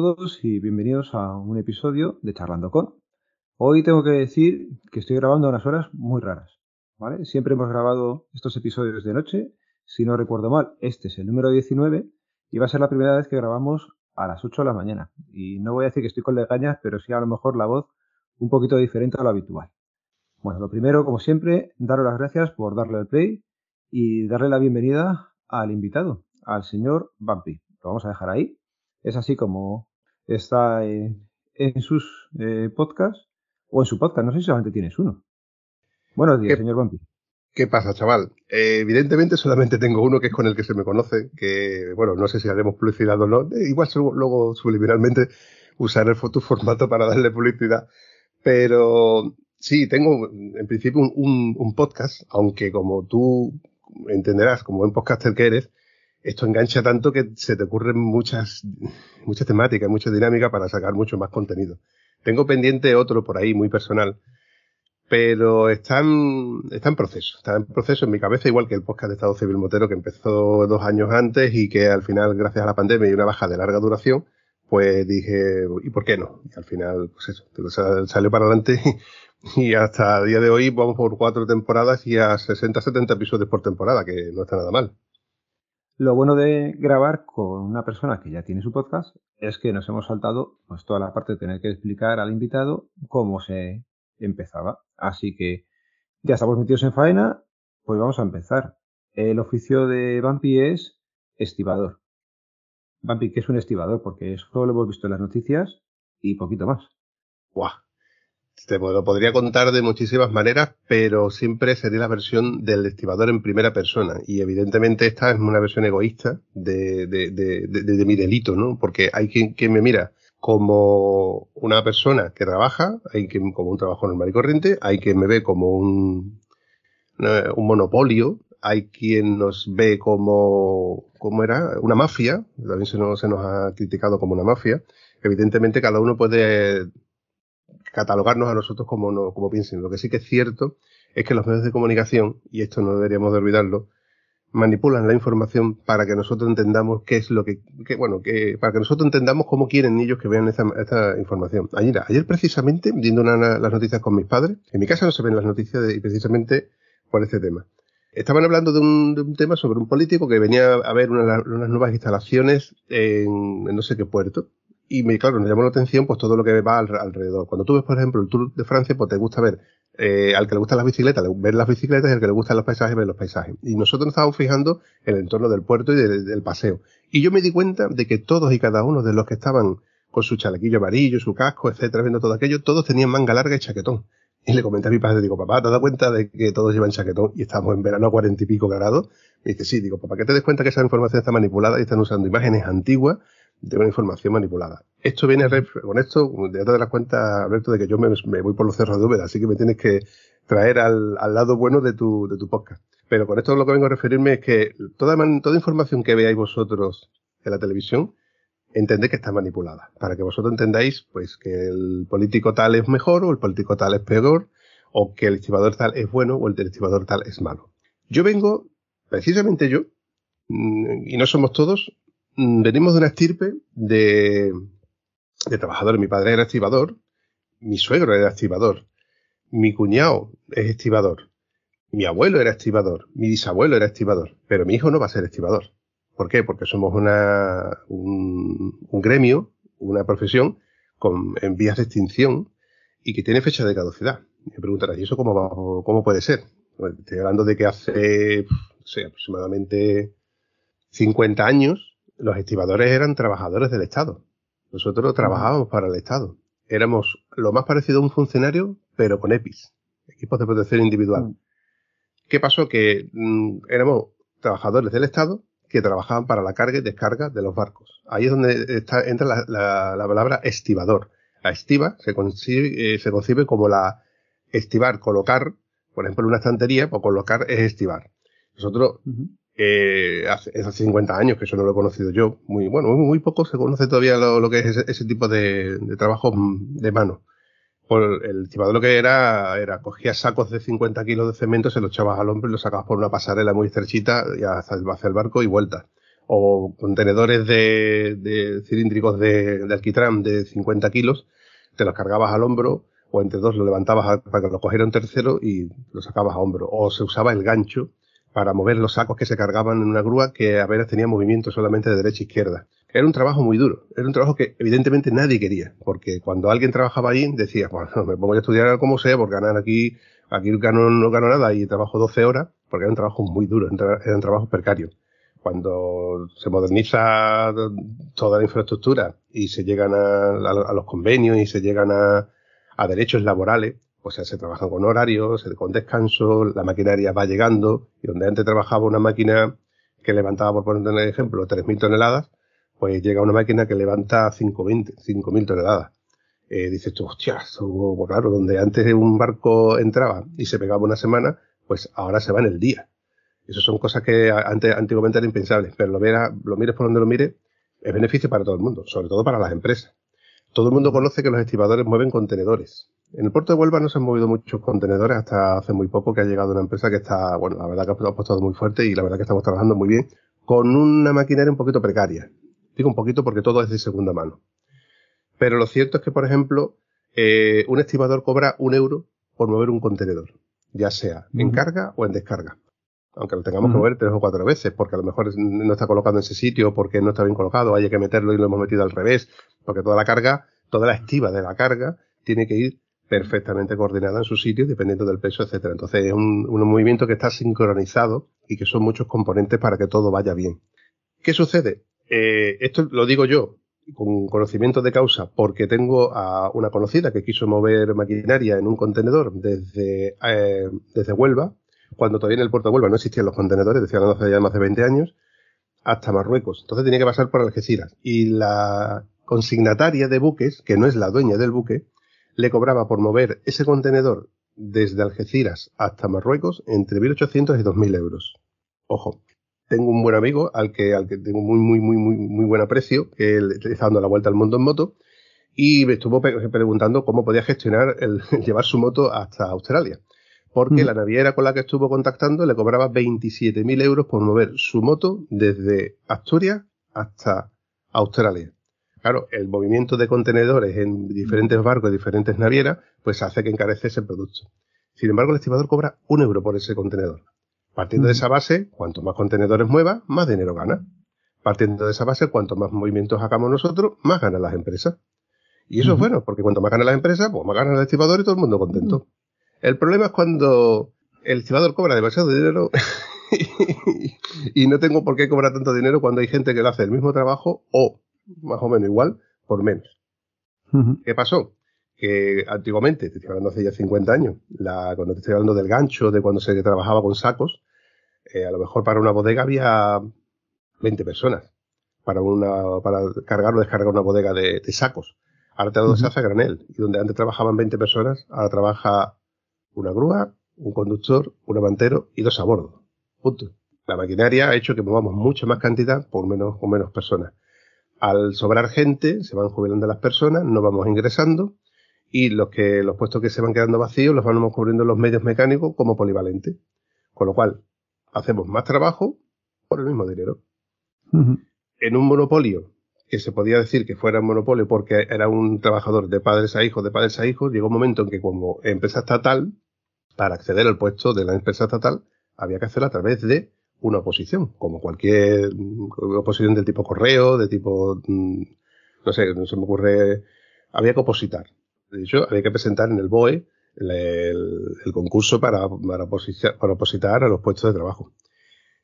todos y bienvenidos a un episodio de Charlando con. Hoy tengo que decir que estoy grabando unas horas muy raras, ¿vale? Siempre hemos grabado estos episodios de noche. Si no recuerdo mal, este es el número 19 y va a ser la primera vez que grabamos a las 8 de la mañana. Y no voy a decir que estoy con legañas, pero sí a lo mejor la voz un poquito diferente a lo habitual. Bueno, lo primero, como siempre, daros las gracias por darle el play y darle la bienvenida al invitado, al señor Bumpy. Lo vamos a dejar ahí es así como está en, sus eh, podcasts o en su podcast. No sé si solamente tienes uno. Buenos días, señor Bumpy. ¿Qué pasa, chaval? Eh, evidentemente solamente tengo uno que es con el que se me conoce, que, bueno, no sé si haremos publicidad o no. Eh, igual luego subliminalmente usaré tu formato para darle publicidad. Pero sí, tengo en principio un, un podcast, aunque como tú entenderás, como buen podcaster que eres, esto engancha tanto que se te ocurren muchas, muchas temáticas, mucha dinámica para sacar mucho más contenido. Tengo pendiente otro por ahí muy personal, pero está en, está en proceso, está en proceso en mi cabeza, igual que el podcast de Estado Civil Motero que empezó dos años antes y que al final, gracias a la pandemia y una baja de larga duración, pues dije, ¿y por qué no? Y al final, pues eso, salió para adelante y hasta el día de hoy vamos por cuatro temporadas y a 60, 70 episodios por temporada, que no está nada mal. Lo bueno de grabar con una persona que ya tiene su podcast es que nos hemos saltado pues toda la parte de tener que explicar al invitado cómo se empezaba. Así que ya estamos metidos en faena, pues vamos a empezar. El oficio de Bumpy es estibador. Bumpy, ¿qué es un estibador? Porque eso lo hemos visto en las noticias y poquito más. Buah, te lo podría contar de muchísimas maneras, pero siempre sería la versión del estibador en primera persona. Y evidentemente esta es una versión egoísta de, de, de, de mi delito, ¿no? Porque hay quien, que me mira como una persona que trabaja, hay quien como un trabajo normal y corriente, hay quien me ve como un, un monopolio, hay quien nos ve como, ¿cómo era? Una mafia, también se nos, se nos ha criticado como una mafia. Evidentemente cada uno puede catalogarnos a nosotros como, no, como piensen. Lo que sí que es cierto es que los medios de comunicación, y esto no deberíamos de olvidarlo, manipulan la información para que nosotros entendamos qué es lo que, bueno, que, para que nosotros entendamos cómo quieren ellos que vean esta, información. Ayer, ayer precisamente, viendo las noticias con mis padres, en mi casa no se ven las noticias y precisamente por este tema. Estaban hablando de un, tema sobre un político que venía a ver unas nuevas instalaciones en no sé qué puerto y me, claro, nos llamó la atención pues todo lo que va alrededor. Cuando tú ves, por ejemplo, el Tour de Francia, pues te gusta ver, eh, al que le gustan las bicicletas, ver las bicicletas y al que le gustan los paisajes, ver los paisajes. Y nosotros nos estábamos fijando en el entorno del puerto y del paseo. Y yo me di cuenta de que todos y cada uno de los que estaban con su chalequillo amarillo, su casco, etcétera, viendo todo aquello, todos tenían manga larga y chaquetón. Y le comenté a mi padre, digo, papá, ¿te das cuenta de que todos llevan chaquetón y estamos en verano a cuarenta y pico grados? Y dice, sí, digo, papá, ¿qué te des cuenta que esa información está manipulada y están usando imágenes antiguas de una información manipulada. Esto viene con esto, ya te das cuenta, Alberto, de que yo me, voy por los cerros de Úbeda, así que me tienes que traer al, lado bueno de tu, podcast. Pero con esto lo que vengo a referirme es que toda, toda información que veáis vosotros en la televisión, entended que está manipulada. Para que vosotros entendáis, pues, que el político tal es mejor, o el político tal es peor, o que el estibador tal es bueno, o el del tal es malo. Yo vengo, precisamente yo, mm, y no somos todos, venimos de una estirpe de, de trabajadores. Mi padre era estibador, mi suegro era estibador, mi cuñado es estibador, mi abuelo era estibador, mi bisabuelo era estibador, pero mi hijo no va a ser estibador. ¿Por qué? Porque somos una, un, gremio, una profesión con, en vías de extinción y que tiene fecha de caducidad. Me preguntarás, ¿y eso cómo, cómo puede ser? estoy hablando de que hace, aproximadamente 50 años los estibadores eran trabajadores del Estado. Nosotros trabajábamos para el Estado. Éramos lo más parecido a un funcionario, pero con EPIs, equipos de protección individual. ¿Qué pasó? Que mm, éramos trabajadores del Estado que trabajaban para la carga y descarga de los barcos. Ahí es donde entra la, palabra estibador. La estiva se concibe, eh, se concibe como la estivar, colocar, por ejemplo, una estantería, o colocar es estivar. Nosotros hace, hace 50 años, que eso no lo he conocido yo. Muy bueno, muy, poco se conoce todavía lo, que es ese, tipo de, trabajo de mano. Por el estibador lo que era, era cogías sacos de 50 kilos de cemento, se los echabas al hombre y lo sacabas por una pasarela muy estrechita y hacia, el barco y vuelta. o contenedores de, cilíndricos de, de, alquitrán de 50 kilos, te los cargabas al hombro o entre dos lo levantabas para que lo cogiera un tercero y lo sacabas a hombro. O se usaba el gancho para mover los sacos que se cargaban en una grúa que a veces tenía movimiento solamente de derecha a izquierda. Era un trabajo muy duro, era un trabajo que evidentemente nadie quería, porque cuando alguien trabajaba ahí decía, bueno, me pongo a estudiar como sea, por ganar aquí, aquí no gano nada y trabajo 12 horas, porque era un trabajo muy duro, era un trabajo precario. Cuando se moderniza toda la infraestructura y se llegan a los convenios y se llegan a derechos laborales, o sea, se trabajan con horarios, con descanso, la maquinaria va llegando, y donde antes trabajaba una máquina que levantaba, por poner un ejemplo, 3.000 toneladas, pues llega una máquina que levanta 5.000 toneladas. Eh, dices tú, hostia, esto raro, donde antes un barco entraba y se pegaba una semana, pues ahora se va en el día. Esas son cosas que antes, antiguamente eran impensables, pero lo, lo mires por donde lo mires, es beneficio para todo el mundo, sobre todo para las empresas. Todo el mundo conoce que los estibadores mueven contenedores. En el puerto de Huelva no se han movido muchos contenedores hasta hace muy poco que ha llegado una empresa que está, bueno, la verdad que ha apostado muy fuerte y la verdad que estamos trabajando muy bien con una maquinaria un poquito precaria. Digo un poquito porque todo es de segunda mano. Pero lo cierto es que, por ejemplo, eh, un estibador cobra un euro por mover un contenedor, ya sea en carga o en descarga. Aunque lo tengamos que mover tres o cuatro veces, porque a lo mejor no está colocado en ese sitio, porque no está bien colocado, hay que meterlo y lo hemos metido al revés, porque toda la carga, toda la estiva de la carga tiene que ir perfectamente coordinada en su sitio, dependiendo del peso, etcétera. Entonces es un, movimiento que está sincronizado y que son muchos componentes para que todo vaya bien. ¿Qué sucede? Eh, esto lo digo yo con conocimiento de causa porque tengo a una conocida que quiso mover maquinaria en un contenedor desde, eh, desde Huelva, cuando todavía en el puerto de Huelva no existían los contenedores, decía hace ya más de 20 años, hasta Marruecos. Entonces tenía que pasar por Algeciras. Y la consignataria de buques, que no es la dueña del buque, le cobraba por mover ese contenedor desde Algeciras hasta Marruecos entre 1.800 y 2.000 euros. Ojo, tengo un buen amigo al que, al que tengo muy, muy, muy, muy, muy buen aprecio, que él está dando la vuelta al mundo en moto, y me estuvo preguntando cómo podía gestionar el, llevar su moto hasta Australia. Porque la naviera con la que estuvo contactando le cobraba 27.000 euros por mover su moto desde Asturias hasta Australia. Claro, el movimiento de contenedores en diferentes barcos, diferentes navieras, pues hace que encarece ese producto. Sin embargo, el estimador cobra un euro por ese contenedor. Partiendo de esa base, cuanto más contenedores mueva, más dinero gana. Partiendo de esa base, cuanto más movimientos hagamos nosotros, más ganan las empresas. Y eso es bueno, porque cuanto más ganan las empresas, pues más gana el estibador y todo el mundo contento. El problema es cuando el estibador cobra demasiado dinero y no tengo por qué cobrar tanto dinero cuando hay gente que le hace el mismo trabajo o más o menos igual, por menos. ¿Qué pasó? Que antiguamente, te estoy hablando hace ya 50 años, la, cuando te estoy hablando del gancho, de cuando se trabajaba con sacos, eh, a lo mejor para una bodega había 20 personas para una para cargar o descargar una bodega de, sacos. Ahora todo se hace a granel. Y donde antes trabajaban 20 personas, ahora trabaja una grúa, un conductor, un amantero y dos a bordo. Punto. La maquinaria ha hecho que movamos mucha más cantidad por menos o menos personas al sobrar gente, se van jubilando las personas, no vamos ingresando y los que los puestos que se van quedando vacíos los vamos cubriendo los medios mecánicos como polivalentes. Con lo cual, hacemos más trabajo por el mismo dinero. En un monopolio, que se podía decir que fuera un monopolio porque era un trabajador de padres a hijos, de padres a hijos, llegó un momento en que como empresa estatal, para acceder al puesto de la empresa estatal, había que hacerlo a través de una oposición, como cualquier oposición del tipo correo, de tipo, mm, no sé, no se me ocurre, había que opositar. De hecho, había que presentar en el BOE el, concurso para, para, opositar, a los puestos de trabajo.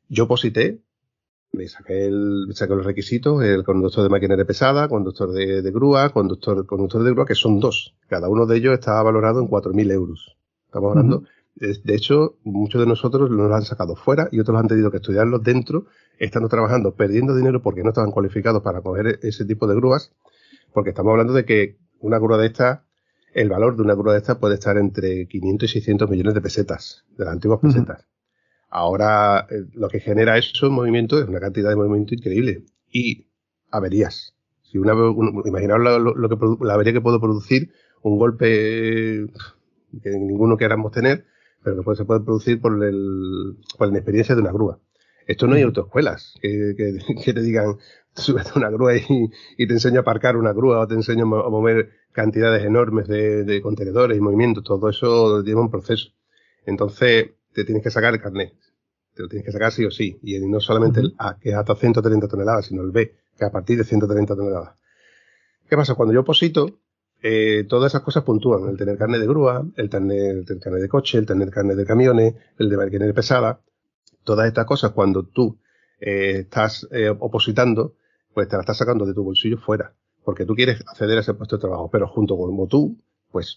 Yo oposité, me saqué, el, saqué los requisitos, el conductor de maquinaria pesada, conductor de, grúa, conductor, conductor de grúa, que son dos. Cada uno de ellos estaba valorado en 4.000 euros. Estamos hablando de hecho, muchos de nosotros los han sacado fuera y otros han tenido que estudiarlos dentro, estando trabajando, perdiendo dinero porque no estaban cualificados para coger ese tipo de grúas, porque estamos hablando de que una grúa de esta, el valor de una grúa de esta puede estar entre 500 y 600 millones de pesetas, de las antiguas pesetas. Ahora, eh, lo que genera eso en movimiento es una cantidad de movimiento increíble. Y averías. Si una, imaginaos lo, que, la avería que puede producir un golpe que ninguno queramos tener, pero que se puede producir por, el, por la inexperiencia de una grúa. Esto no hay autoescuelas que, que, te digan, súbete a una grúa y, y, te enseño a aparcar una grúa o te enseño a mover cantidades enormes de, de contenedores y movimientos. Todo eso lleva un proceso. Entonces, te tienes que sacar el carnet. Te lo tienes que sacar sí o sí. Y no solamente el A, que es hasta 130 toneladas, sino el B, que es a partir de 130 toneladas. ¿Qué pasa? Cuando yo oposito, eh, todas esas cosas puntúan. El tener carne de grúa, el tener, el carne de coche, el tener carne de camiones, el de maquinaria pesada. Todas estas cosas, cuando tú eh, estás eh, opositando, pues te las estás sacando de tu bolsillo fuera. Porque tú quieres acceder a ese puesto de trabajo. Pero junto con tú, pues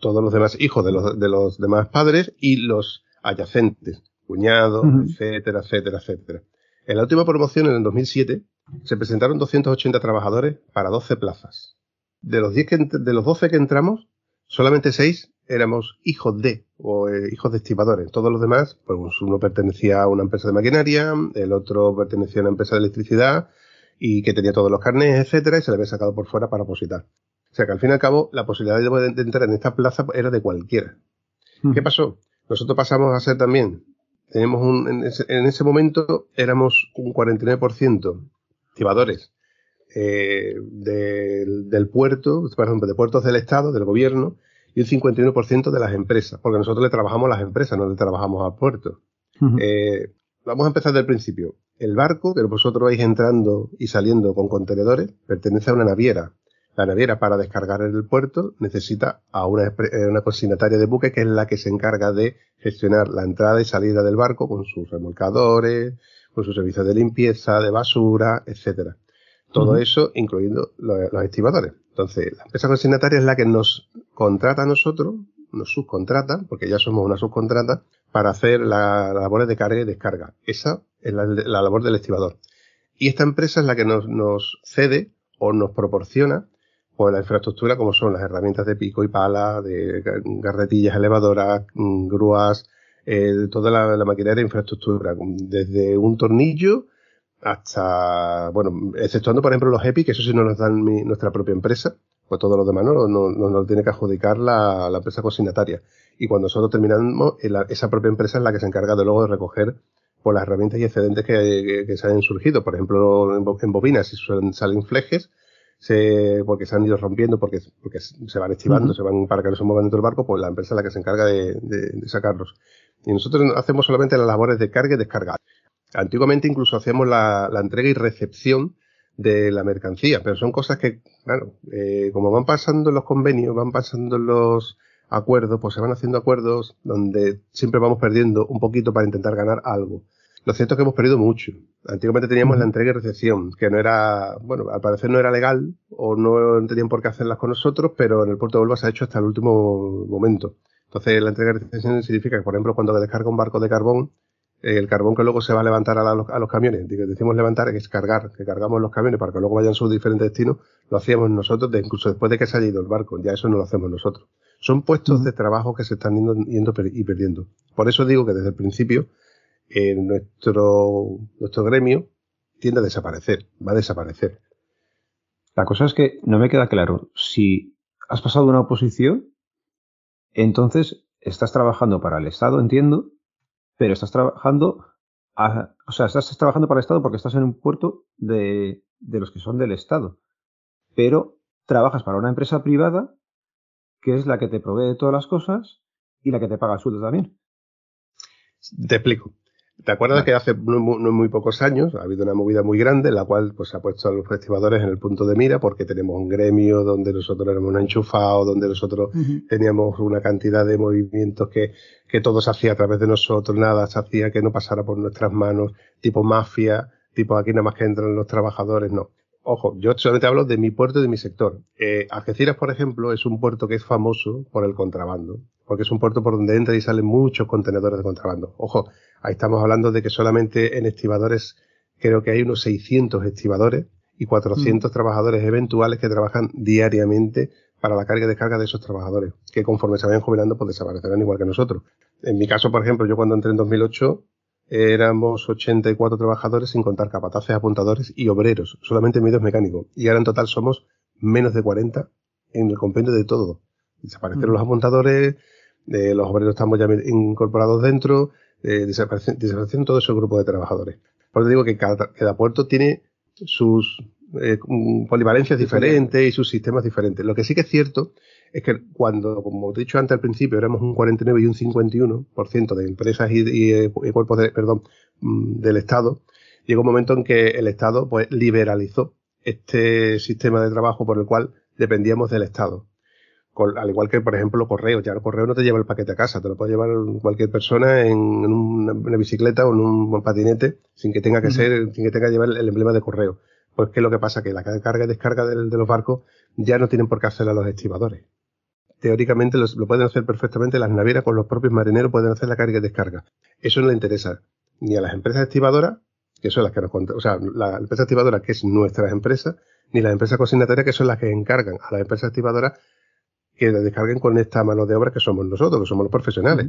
todos los demás hijos de los, de los demás padres y los adyacentes, cuñados, etcétera, etcétera, etcétera. En la última promoción, en el 2007, se presentaron 280 trabajadores para 12 plazas de los, 10 que, de los 12 que entramos, solamente 6 éramos hijos de, o eh, hijos de estimadores. Todos los demás, pues uno pertenecía a una empresa de maquinaria, el otro pertenecía a una empresa de electricidad y que tenía todos los carnes, etcétera, y se le había sacado por fuera para opositar. O sea que al fin y al cabo, la posibilidad de, entrar en esta plaza era de cualquiera. Hmm. ¿Qué pasó? Nosotros pasamos a ser también, tenemos un, en ese, en ese momento éramos un 49% estibadores eh, del puerto, por ejemplo, de puertos del Estado, del gobierno, y un 51% de las empresas, porque nosotros le trabajamos a las empresas, no le trabajamos al puerto. eh, vamos a empezar del principio. El barco que vosotros vais entrando y saliendo con contenedores pertenece a una naviera. La naviera para descargar en el puerto necesita a una, eh, una consignataria de buque que es la que se encarga de gestionar la entrada y salida del barco con sus remolcadores, con sus servicios de limpieza, de basura, etcétera. Todo eso incluyendo los, estibadores. Entonces, la empresa consignataria es la que nos contrata a nosotros, nos subcontrata, porque ya somos una subcontrata, para hacer las labores de carga y descarga. Esa es la, labor del estibador. Y esta empresa es la que nos, cede o nos proporciona pues, la infraestructura como son las herramientas de pico y pala, de garretillas elevadoras, mm, grúas, eh, toda la, la maquinaria de infraestructura, desde un tornillo hasta, bueno, exceptuando por ejemplo los EPI, que eso sí no nos dan nuestra propia empresa, pues todo lo demás no nos no, tiene que adjudicar la, la, empresa consignataria. Y cuando nosotros terminamos, esa propia empresa es la que se encarga de luego de recoger por las herramientas y excedentes que, que, se han surgido. Por ejemplo, en, bobinas, si salen flejes, se, porque se han ido rompiendo, porque, porque se van estivando, se van para que no se muevan dentro del barco, pues la empresa es la que se encarga de, de, de sacarlos. Y nosotros hacemos solamente las labores de carga y descarga. Antiguamente incluso hacíamos la, entrega y recepción de la mercancía, pero son cosas que, claro, eh, como van pasando los convenios, van pasando los acuerdos, pues se van haciendo acuerdos donde siempre vamos perdiendo un poquito para intentar ganar algo. Lo cierto es que hemos perdido mucho. Antiguamente teníamos la entrega y recepción, que no era, bueno, al parecer no era legal o no tenían por qué hacerlas con nosotros, pero en el puerto de Huelva se ha hecho hasta el último momento. Entonces, la entrega y recepción significa que, por ejemplo, cuando descarga un barco de carbón, el carbón que luego se va a levantar a, los camiones, decimos levantar, es cargar, que cargamos los camiones para que luego vayan a sus diferentes destinos, lo hacíamos nosotros, incluso después de que se haya ido el barco, ya eso no lo hacemos nosotros. Son puestos de trabajo que se están yendo, y perdiendo. Por eso digo que desde el principio eh, nuestro, nuestro gremio tiende a desaparecer, va a desaparecer. La cosa es que no me queda claro, si has pasado una oposición, entonces estás trabajando para el Estado, entiendo, pero estás trabajando, o sea, estás trabajando para el Estado porque estás en un puerto de, de los que son del Estado, pero trabajas para una empresa privada que es la que te provee todas las cosas y la que te paga el sueldo también. Te explico. ¿Te acuerdas que hace no, muy pocos años ha habido una movida muy grande en la cual pues, ha puesto a los festivadores en el punto de mira porque tenemos un gremio donde nosotros éramos un enchufado, donde nosotros teníamos una cantidad de movimientos que, que todo se hacía a través de nosotros, nada se hacía que no pasara por nuestras manos, tipo mafia, tipo aquí nada más que entran los trabajadores, no. Ojo, yo solamente hablo de mi puerto y de mi sector. Eh, Algeciras, por ejemplo, es un puerto que es famoso por el contrabando, porque es un puerto por donde entran y salen muchos contenedores de contrabando. Ojo, Ahí estamos hablando de que solamente en estibadores creo que hay unos 600 estibadores y 400 mm. trabajadores eventuales que trabajan diariamente para la carga y descarga de esos trabajadores, que conforme se vayan jubilando pues desaparecerán igual que nosotros. En mi caso, por ejemplo, yo cuando entré en 2008 éramos 84 trabajadores sin contar capataces, apuntadores y obreros, solamente medios mecánicos. Y ahora en total somos menos de 40 en el compendio de todo. Desaparecieron mm. los apuntadores, eh, los obreros estamos ya incorporados dentro, eh, desaparecieron, todo ese grupo de trabajadores. Por eso digo que cada, cada puerto tiene sus eh, polivalencias diferentes y sus sistemas diferentes. Lo que sí que es cierto es que cuando, como he dicho antes al principio, éramos un 49 y un 51% de empresas y, cuerpos de, perdón, mm, del Estado, llegó un momento en que el Estado pues liberalizó este sistema de trabajo por el cual dependíamos del Estado. Al igual que, por ejemplo, correo. Ya el correo no te lleva el paquete a casa, te lo puede llevar cualquier persona en, una, bicicleta o en un patinete sin que tenga que ser, sin que tenga que llevar el emblema de correo. Pues ¿qué es lo que pasa? Que la carga y descarga de, los barcos ya no tienen por qué hacerla los estibadores. Teóricamente lo, pueden hacer perfectamente las navieras con los propios marineros, pueden hacer la carga y descarga. Eso no le interesa ni a las empresas estibadoras, que son las que nos o sea, la empresa estibadora que es nuestra empresa, ni las empresas consignatarias que son las que encargan a las empresas estibadoras que descarguen con esta mano de obra que somos nosotros, que somos los profesionales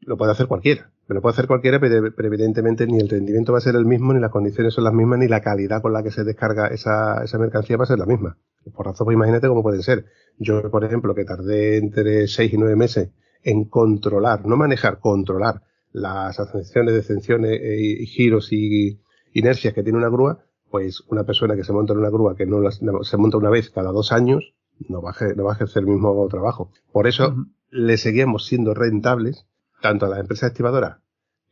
lo puede hacer cualquiera. Lo puede hacer cualquiera, pero, evidentemente ni el rendimiento va a ser el mismo, ni las condiciones son las mismas, ni la calidad con la que se descarga esa, esa mercancía va a ser la misma. Por razón, pues imagínate cómo pueden ser. Yo, por ejemplo, que tardé entre seis y nueve meses en controlar, no manejar, controlar las ascensiones, descensiones eh, y giros y inercias que tiene una grúa, pues una persona que se monta en una grúa que no, se monta una vez cada dos años, no va a, no va a ejercer el mismo trabajo. Por eso le seguimos siendo rentables tanto a las empresas estimadoras,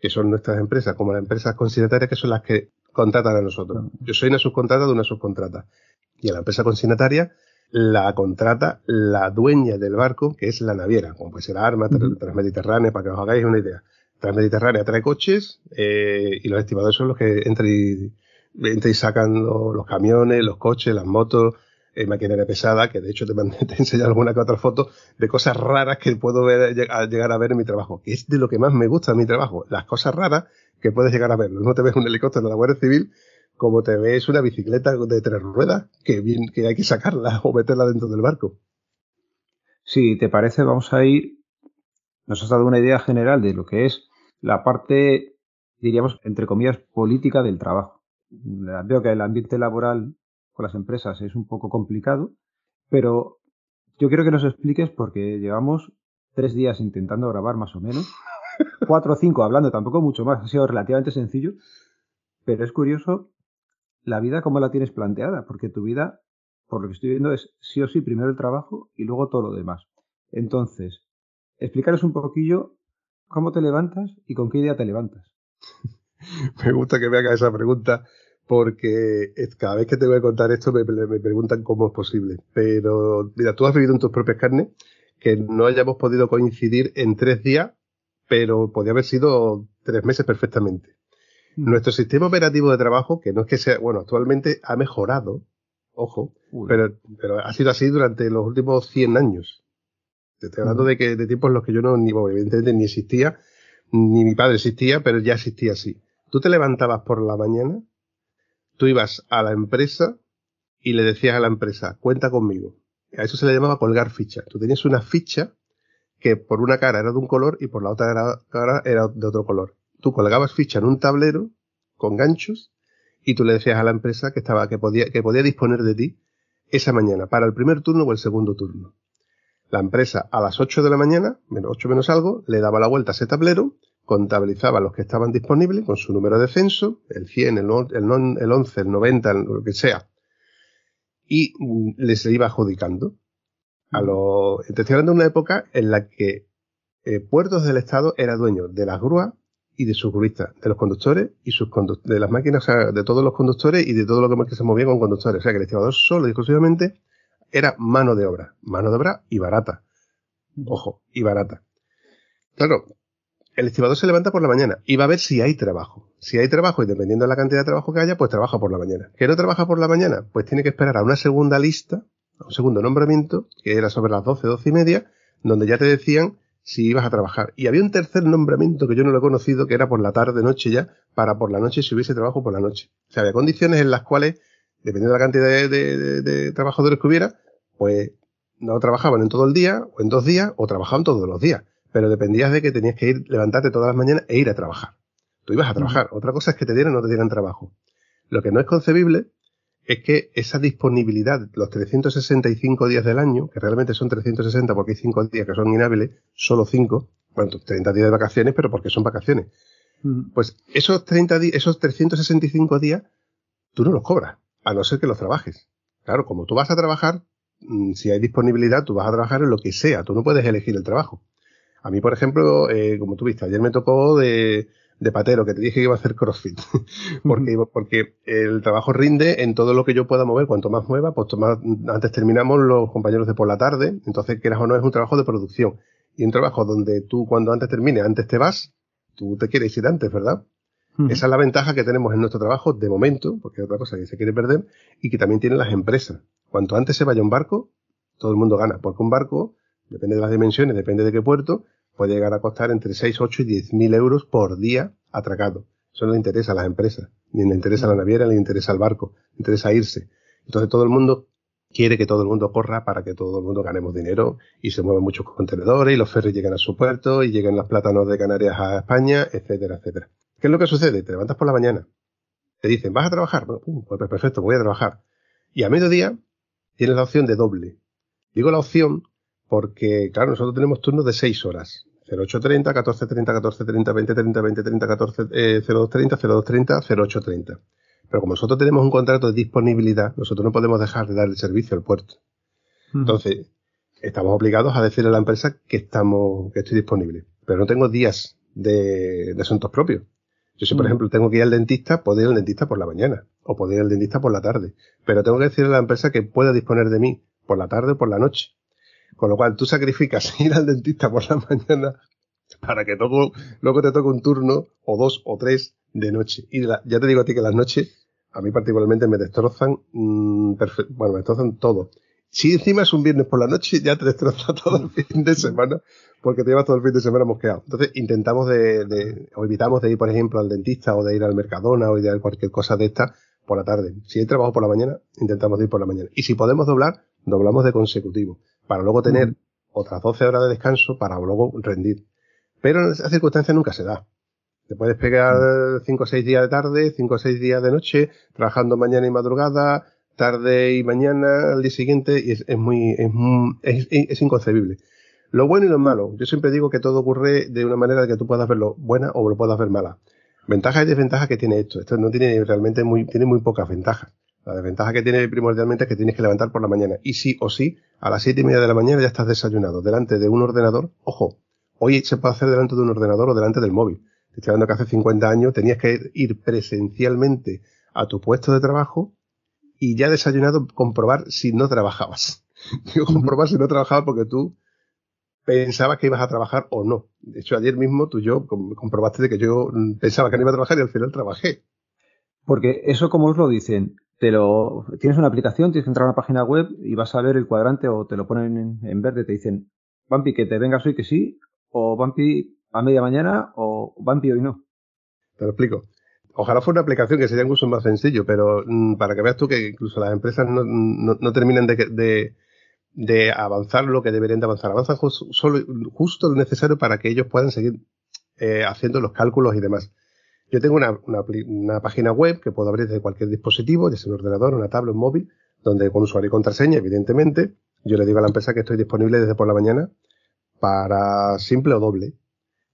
que son nuestras empresas, como a las empresas consignatarias, que son las que contratan a nosotros. Yo soy una subcontrata de una subcontrata. Y a la empresa consignataria la contrata la dueña del barco, que es la naviera, como puede ser Arma, Transmediterránea, para que os hagáis una idea. Transmediterránea trae coches eh, y los estimadores son los que entran y, entran y sacan los camiones, los coches, las motos, eh, maquinaria pesada, que de hecho te, enseñado alguna que otra foto de cosas raras que puedo ver, llegar a ver en mi trabajo, que es de lo que más me gusta en mi trabajo, las cosas raras que puedes llegar a ver. No te ves un helicóptero de la Guardia Civil como te ves una bicicleta de tres ruedas, que, bien, que hay que sacarla o meterla dentro del barco. Si te parece, vamos a ir. Nos has dado una idea general de lo que es la parte, diríamos, entre comillas, política del trabajo. Veo que el ambiente laboral con las empresas es un poco complicado, pero yo quiero que nos expliques porque llevamos tres días intentando grabar más o menos, cuatro o cinco hablando, tampoco mucho más, ha sido relativamente sencillo, pero es curioso la vida como la tienes planteada, porque tu vida, por lo que estoy viendo, es sí o sí primero el trabajo y luego todo lo demás. Entonces, explícanos un poquillo cómo te levantas y con qué idea te levantas. Me gusta que me haga esa pregunta porque cada vez que te voy a contar esto me, preguntan cómo es posible. Pero, mira, tú has vivido en tus propias carnes que no hayamos podido coincidir en tres días, pero podía haber sido tres meses perfectamente. Mm. Nuestro sistema operativo de trabajo, que no es que sea, bueno, actualmente ha mejorado, ojo, pero, pero ha sido así durante los últimos 100 años. Te estoy hablando de que de tiempos en los que yo no, ni, evidentemente, ni existía, ni mi padre existía, pero ya existía así. Tú te levantabas por la mañana tú ibas a la empresa y le decías a la empresa, cuenta conmigo. A eso se le llamaba colgar ficha. Tú tenías una ficha que por una cara era de un color y por la otra cara era de otro color. Tú colgabas ficha en un tablero con ganchos y tú le decías a la empresa que estaba, que podía, que podía disponer de ti esa mañana para el primer turno o el segundo turno. La empresa a las 8 de la mañana, menos 8 menos algo, le daba la vuelta a ese tablero contabilizaba los que estaban disponibles con su número de censo, el 100, el, el, el 11, el 90, lo que sea, y mm, les iba adjudicando. A lo, estoy hablando de una época en la que eh, Puertos del Estado era dueño de las grúas y de sus gruistas, de los conductores y sus de las máquinas, o sea, de todos los conductores y de todo lo que se movía con conductores. O sea, que el estibador solo y exclusivamente era mano de obra. Mano de obra y barata. Ojo, y barata. Claro, el estibador se levanta por la mañana y va a ver si hay trabajo. Si hay trabajo y dependiendo de la cantidad de trabajo que haya, pues trabaja por la mañana. ¿Que no trabaja por la mañana? Pues tiene que esperar a una segunda lista, a un segundo nombramiento, que era sobre las 12, 12 y media, donde ya te decían si ibas a trabajar. Y había un tercer nombramiento que yo no lo he conocido, que era por la tarde, noche ya, para por la noche si hubiese trabajo por la noche. O sea, había condiciones en las cuales, dependiendo de la cantidad de, de trabajadores que hubiera, pues no trabajaban en todo el día, o en dos días, o trabajaban todos los días pero dependías de que tenías que ir, levantarte todas las mañanas e ir a trabajar. Tú ibas a trabajar. Otra cosa es que te dieran o no te dieran trabajo. Lo que no es concebible es que esa disponibilidad, los 365 días del año, que realmente son 360 porque hay 5 días que son inhábiles, solo 5, bueno, 30 días de vacaciones, pero porque son vacaciones. Pues esos 30 esos 365 días, tú no los cobras, a no ser que los trabajes. Claro, como tú vas a trabajar, mm, si hay disponibilidad, tú vas a trabajar en lo que sea, tú no puedes elegir el trabajo. A mí, por ejemplo, eh, como tú viste, ayer me tocó de, de patero, que te dije que iba a hacer CrossFit. porque, porque el trabajo rinde en todo lo que yo pueda mover. Cuanto más mueva, pues más, antes terminamos los compañeros de por la tarde. Entonces, quieras o no, es un trabajo de producción. Y un trabajo donde tú, cuando antes termine, antes te vas, tú te quieres ir antes, ¿verdad? Esa es la ventaja que tenemos en nuestro trabajo de momento, porque es otra cosa que se quiere perder, y que también tienen las empresas. Cuanto antes se vaya un barco, todo el mundo gana, porque un barco, depende de las dimensiones, depende de qué puerto, puede llegar a costar entre 6, 8 y 10 mil euros por día atracado. Eso no le interesa a las empresas, ni le interesa a la naviera, ni le interesa al barco, le interesa irse. Entonces todo el mundo quiere que todo el mundo corra para que todo el mundo ganemos dinero y se mueven muchos contenedores y los ferries llegan a su puerto y lleguen los plátanos de Canarias a España, etcétera, etcétera. ¿Qué es lo que sucede? Te levantas por la mañana, te dicen, ¿vas a trabajar? Bueno, pues perfecto, voy a trabajar. Y a mediodía tienes la opción de doble. Digo la opción porque, claro, nosotros tenemos turnos de 6 horas. 0830, 1430, 1430, 2030, 2030, 14, eh, 0230, 0230, 0830. Pero como nosotros tenemos un contrato de disponibilidad, nosotros no podemos dejar de dar el servicio al puerto. Entonces, estamos obligados a decirle a la empresa que estamos, que estoy disponible. Pero no tengo días de, asuntos propios. Yo si, por ejemplo, tengo que ir al dentista, puedo ir al dentista por la mañana o puedo ir al dentista por la tarde. Pero tengo que decirle a la empresa que pueda disponer de mí por la tarde o por la noche. Con lo cual tú sacrificas ir al dentista por la mañana para que luego, te toque un turno o dos o tres de noche. Y ya te digo a ti que las noches a mí particularmente me destrozan, mm, bueno, me destrozan todo. Si encima es un viernes por la noche, ya te destroza todo el fin de semana, porque te llevas todo el fin de semana mosqueado. Entonces intentamos de, o evitamos de ir, por ejemplo, al dentista o de ir al Mercadona o de ir a cualquier cosa de esta por la tarde. Si hay trabajo por la mañana, intentamos ir por la mañana. Y si podemos doblar, doblamos de consecutivo para luego tener otras 12 horas de descanso para luego rendir. Pero en esa circunstancia nunca se da. Te puedes pegar 5 o 6 días de tarde, 5 o 6 días de noche, trabajando mañana y madrugada, tarde y mañana al día siguiente, y es, muy, es, es, inconcebible. Lo bueno y lo malo. Yo siempre digo que todo ocurre de una manera que tú puedas verlo buena o lo puedas ver mala. Ventajas y desventajas que tiene esto. Esto no tiene realmente muy, tiene muy pocas ventajas. La desventaja que tiene primordialmente es que tienes que levantar por la mañana. Y sí o sí, a las siete y media de la mañana ya estás desayunado delante de un ordenador. Ojo, hoy se puede hacer delante de un ordenador o delante del móvil. Te estoy hablando que hace 50 años tenías que ir presencialmente a tu puesto de trabajo y ya desayunado comprobar si no trabajabas. Digo, comprobar si no trabajabas porque tú pensabas que ibas a trabajar o no. De hecho, ayer mismo tú y yo comprobaste de que yo pensaba que no iba a trabajar y al final trabajé. Porque eso, como os lo dicen, te lo tienes una aplicación, tienes que entrar a una página web y vas a ver el cuadrante o te lo ponen en, verde, te dicen, Vampi, que te vengas hoy que sí, o Vampi a media mañana, o Vampi hoy no. Te lo explico. Ojalá fuera una aplicación que sería incluso más sencillo, pero mm, para que veas tú que incluso las empresas no, no, terminan de, de, avanzar lo que deberían de avanzar. Avanzan solo, justo lo necesario para que ellos puedan seguir eh, haciendo los cálculos y demás. Yo tengo una, una, página web que puedo abrir desde cualquier dispositivo, sea un ordenador, una tablet, un móvil, donde con usuario y contraseña, evidentemente, yo le digo a la empresa que estoy disponible desde por la mañana para simple o doble.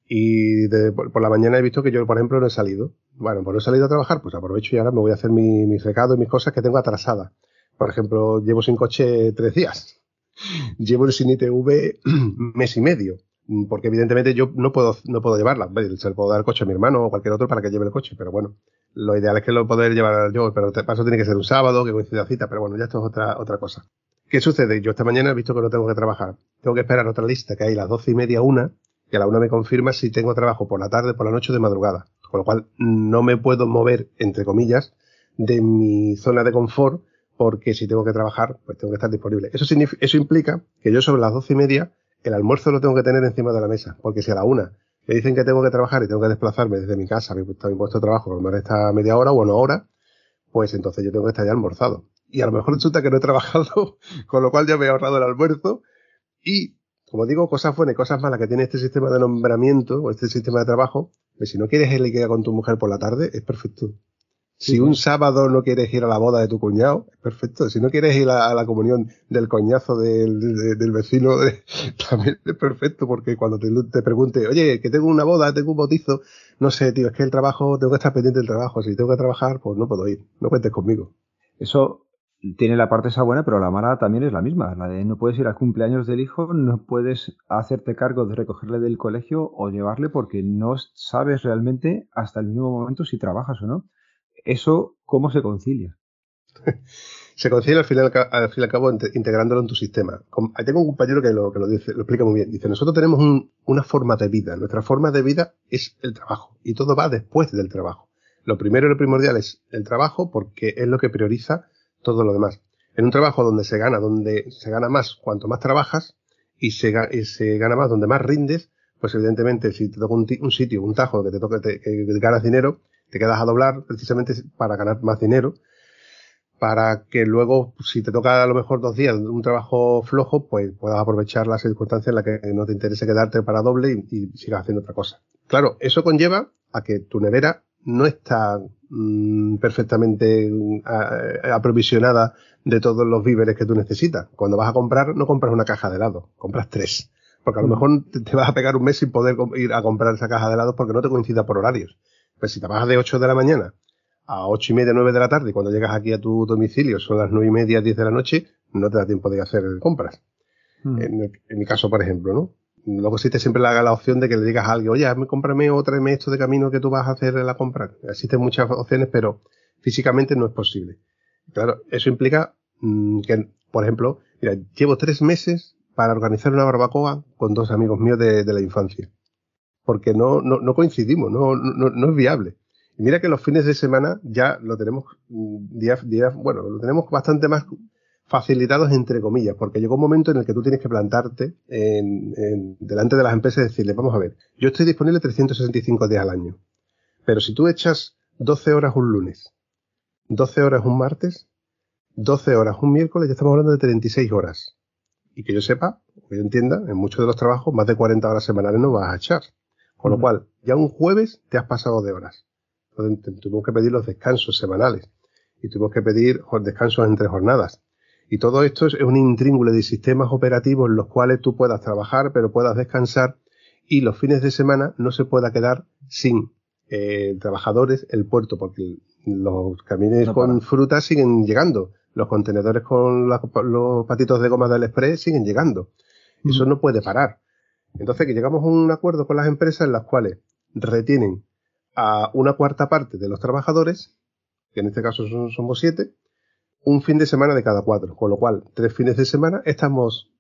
Y por, la mañana he visto que yo, por ejemplo, no he salido. Bueno, pues no he salido a trabajar, pues aprovecho y ahora me voy a hacer mi, mis recados y mis cosas que tengo atrasadas. Por ejemplo, llevo sin coche tres días. Llevo sin ITV mes y medio. Mm, porque evidentemente yo no puedo, no puedo llevarla. Se le puedo dar el coche a mi hermano o cualquier otro para que lleve el coche, pero bueno, lo ideal es que lo poder llevar yo, pero para eso tiene que ser un sábado, que coincida la cita, pero bueno, ya esto es otra, otra cosa. ¿Qué sucede? Yo esta mañana he visto que no tengo que trabajar. Tengo que esperar otra lista que hay las doce y media una, que a la una me confirma si tengo trabajo por la tarde, por la noche o de madrugada. Con lo cual no me puedo mover, entre comillas, de mi zona de confort, porque si tengo que trabajar, pues tengo que estar disponible. Eso, eso implica que yo sobre las doce y media el almuerzo lo tengo que tener encima de la mesa, porque si a la una me dicen que tengo que trabajar y tengo que desplazarme desde mi casa, mi, puesto de trabajo, a lo media hora o una hora, pues entonces yo tengo que estar ya almorzado. Y a lo mejor resulta que no he trabajado, con lo cual ya me he ahorrado el almuerzo. Y, como digo, cosas buenas y cosas malas que tiene este sistema de nombramiento o este sistema de trabajo, que pues si no quieres liquidar con tu mujer por la tarde, es perfecto. Si un sábado no quieres ir a la boda de tu cuñado, es perfecto. Si no quieres ir a, la comunión del coñazo del, del vecino, también es perfecto, porque cuando te, te, pregunte, oye, que tengo una boda, tengo un bautizo, no sé, tío, es que el trabajo, tengo que estar pendiente del trabajo. Si tengo que trabajar, pues no puedo ir. No cuentes conmigo. Eso tiene la parte esa buena, pero la mala también es la misma. La de no puedes ir al cumpleaños del hijo, no puedes hacerte cargo de recogerle del colegio o llevarle porque no sabes realmente hasta el mismo momento si trabajas o no. ¿Eso cómo se concilia? se concilia al fin, al, fin y al cabo integrándolo en tu sistema. Tengo un compañero que lo, que lo, dice, lo explica muy bien. Dice, nosotros tenemos una forma de vida. Nuestra forma de vida es el trabajo y todo va después del trabajo. Lo primero y lo primordial es el trabajo porque es lo que prioriza todo lo demás. En un trabajo donde se gana, donde se gana más cuanto más trabajas y se, gana más donde más rindes, pues evidentemente si te toca un, sitio, un tajo que te toca que ganas dinero, te quedas a doblar precisamente para ganar más dinero, para que luego, si te toca a lo mejor dos días un trabajo flojo, pues puedas aprovechar las circunstancias en las que no te interese quedarte para doble y, y sigas haciendo otra cosa. Claro, eso conlleva a que tu nevera no está mm, perfectamente mm, aprovisionada de todos los víveres que tú necesitas. Cuando vas a comprar, no compras una caja de helado, compras tres. Porque a lo mm. mejor te, vas a pegar un mes sin poder ir a comprar esa caja de helado porque no te coincida por horarios. Pues si te vas de 8 de la mañana a 8 y media, 9 de la tarde, y cuando llegas aquí a tu domicilio son las 9 y media, 10 de la noche, no te da tiempo de hacer compras. En, en, mi caso, por ejemplo, ¿no? luego existe siempre la, la opción de que le digas a alguien, oye, cómprame o tráeme esto de camino que tú vas a hacer la compra. Existen muchas opciones, pero físicamente no es posible. Claro, eso implica mm, que, por ejemplo, mira, llevo tres meses para organizar una barbacoa con dos amigos míos de, la infancia. Porque no, no, no coincidimos, no, no, no, es viable. Y mira que los fines de semana ya lo tenemos mm, días, días, bueno, lo tenemos bastante más facilitados entre comillas, porque llegó un momento en el que tú tienes que plantarte en, delante de las empresas y decirle, vamos a ver, yo estoy disponible 365 días al año, pero si tú echas 12 horas un lunes, 12 horas un martes, 12 horas un miércoles, ya estamos hablando de 36 horas. Y que yo sepa, que yo entienda, en muchos de los trabajos, más de 40 horas semanales no vas a echar. Con lo cual, ya un jueves te has pasado de horas. Entonces, tuvimos que pedir los descansos semanales y tuvimos que pedir descansos entre jornadas. Y todo esto es un intríngulo de sistemas operativos en los cuales tú puedas trabajar, pero puedas descansar y los fines de semana no se pueda quedar sin eh, trabajadores el puerto, porque los camiones con fruta siguen llegando, los contenedores con los patitos de goma del express siguen llegando. Eso no puede parar. Entonces, que llegamos a un acuerdo con las empresas en las cuales retienen a una cuarta parte de los trabajadores, que en este caso son, somos siete, un fin de semana de cada cuatro, con lo cual tres fines de semana estamos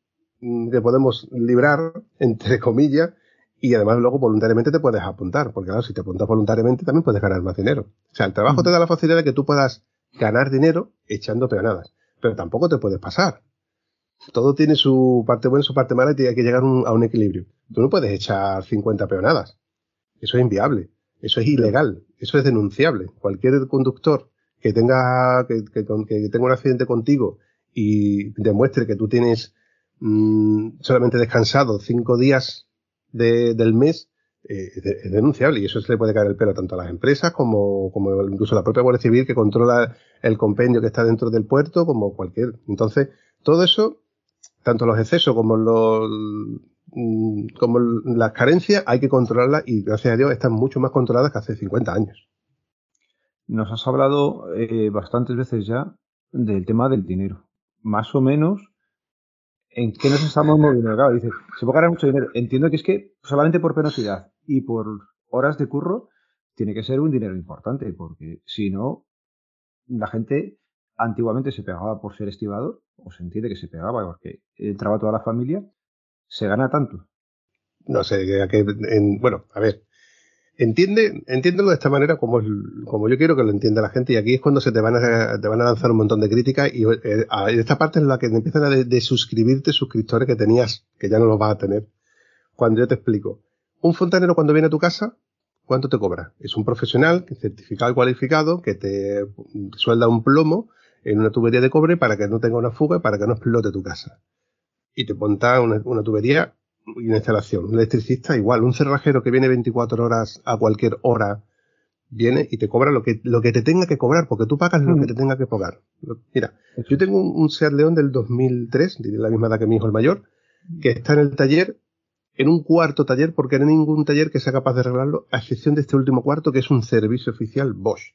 mm, que podemos librar, entre comillas, y además luego voluntariamente te puedes apuntar, porque claro, si te apuntas voluntariamente también puedes ganar más dinero. O sea, el trabajo te da la facilidad de que tú puedas ganar dinero echando peonadas, pero tampoco te puedes pasar. Todo tiene su parte buena y su parte mala y tiene que llegar a un equilibrio. Tú no puedes echar 50 peonadas. Eso es inviable. Eso es ilegal. Eso es denunciable. Cualquier conductor que tenga, que, tenga un accidente contigo y demuestre que tú tienes mm, solamente descansado cinco días del mes, eh, es denunciable y eso se le puede caer el pelo tanto a las empresas como, como incluso a la propia Guardia Civil que controla el compendio que está dentro del puerto como cualquier. Entonces, todo eso, tanto los excesos como los mm, como las carencias hay que controlarlas y gracias a Dios están mucho más controladas que hace 50 años. Nos has hablado eh, bastantes veces ya del tema del dinero. Más o menos, ¿en qué nos estamos moviendo? Claro, dice, se puede ganar mucho dinero. Entiendo que es que solamente por penosidad y por horas de curro tiene que ser un dinero importante, porque si no, la gente antiguamente se pegaba por ser estibador, o se entiende que se pegaba porque entraba toda la familia, se gana tanto. No sé, en, bueno, a ver, Entiende, entiéndelo de esta manera como, como yo quiero que lo entienda la gente y aquí es cuando se te van a, te van a lanzar un montón de críticas y eh, esta parte es la que te empiezan a de, suscribirte suscriptores que tenías, que ya no los vas a tener. Cuando yo te explico, un fontanero cuando viene a tu casa, ¿cuánto te cobra? Es un profesional, certificado y cualificado, que te suelda un plomo en una tubería de cobre para que no tenga una fuga y para que no explote tu casa. Y te monta una, una tubería y una instalación. Un electricista igual, un cerrajero que viene 24 horas a cualquier hora viene y te cobra lo que, lo que te tenga que cobrar, porque tú pagas lo que te tenga que pagar. Mira, yo tengo un, Seat León del 2003, de la misma edad que mi hijo el mayor, que está en el taller, en un cuarto taller, porque no hay ningún taller que sea capaz de arreglarlo, a excepción de este último cuarto, que es un servicio oficial Bosch.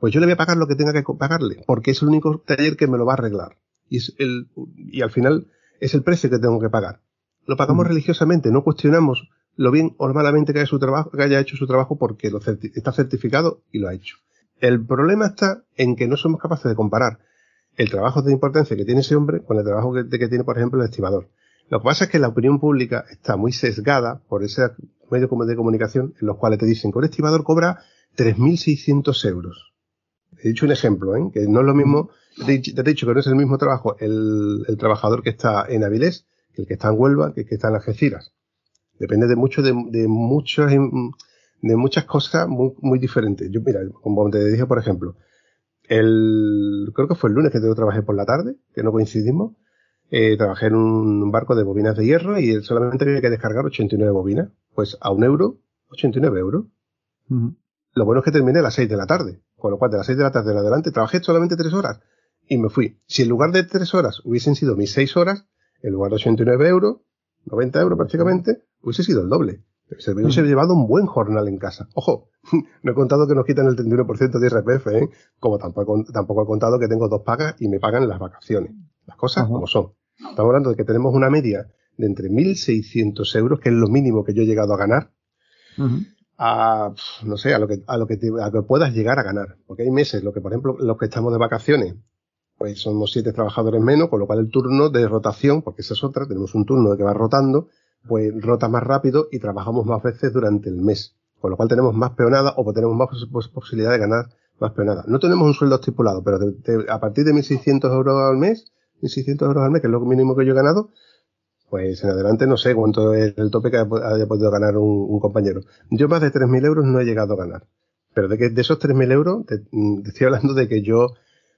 Pues yo le voy a pagar lo que tenga que pagarle, porque es el único taller que me lo va a arreglar. Y, es el, y al final es el precio que tengo que pagar. Lo pagamos religiosamente, no cuestionamos lo bien o malamente que haya, su trabajo, que haya hecho su trabajo porque lo está certificado y lo ha hecho. El problema está en que no somos capaces de comparar el trabajo de importancia que tiene ese hombre con el trabajo que, que tiene, por ejemplo, el estimador. Lo que pasa es que la opinión pública está muy sesgada por ese medio de comunicación en los cuales te dicen que un estimador cobra 3.600 euros. He dicho un ejemplo, ¿eh? que no es lo mismo, te he dicho que no es el mismo trabajo el, el trabajador que está en Avilés que el que está en Huelva que el que está en Algeciras. Depende de mucho, de, de muchos, de muchas cosas muy, muy diferentes. Yo, mira, como te dije, por ejemplo, el, creo que fue el lunes que yo trabajé por la tarde, que no coincidimos. Eh, trabajé en un barco de bobinas de hierro y solamente había que descargar 89 bobinas. Pues a un euro, 89 euros. Lo bueno es que terminé a las 6 de la tarde. Con lo cual, de las 6 de la tarde en adelante, trabajé solamente 3 horas y me fui. Si en lugar de 3 horas hubiesen sido mis 6 horas, en lugar de 89 euros, 90 euros prácticamente, hubiese sido el doble. Se me hubiese llevado un buen jornal en casa. Ojo, no he contado que nos quitan el 31% de IRPF, ¿eh? como tampoco, tampoco he contado que tengo dos pagas y me pagan las vacaciones. Las cosas como son. Estamos hablando de que tenemos una media de entre 1.600 euros, que es lo mínimo que yo he llegado a ganar, a, no sé, a lo que, a lo que, a que puedas llegar a ganar. Porque hay meses, lo que, por ejemplo, los que estamos de vacaciones, pues somos siete trabajadores menos, con lo cual el turno de rotación, porque esa es otra, tenemos un turno de que va rotando, pues rota más rápido y trabajamos más veces durante el mes. Con lo cual tenemos más peonada o tenemos más posibilidad de ganar más peonada. No tenemos un sueldo estipulado, pero a partir de 1.600 euros al mes, 1.600 euros al mes, que es lo mínimo que yo he ganado, pues en adelante no sé cuánto es el tope que haya podido ganar un, compañero. Yo más de 3.000 euros no he llegado a ganar. Pero de que de esos 3.000 euros, te, estoy hablando de que yo,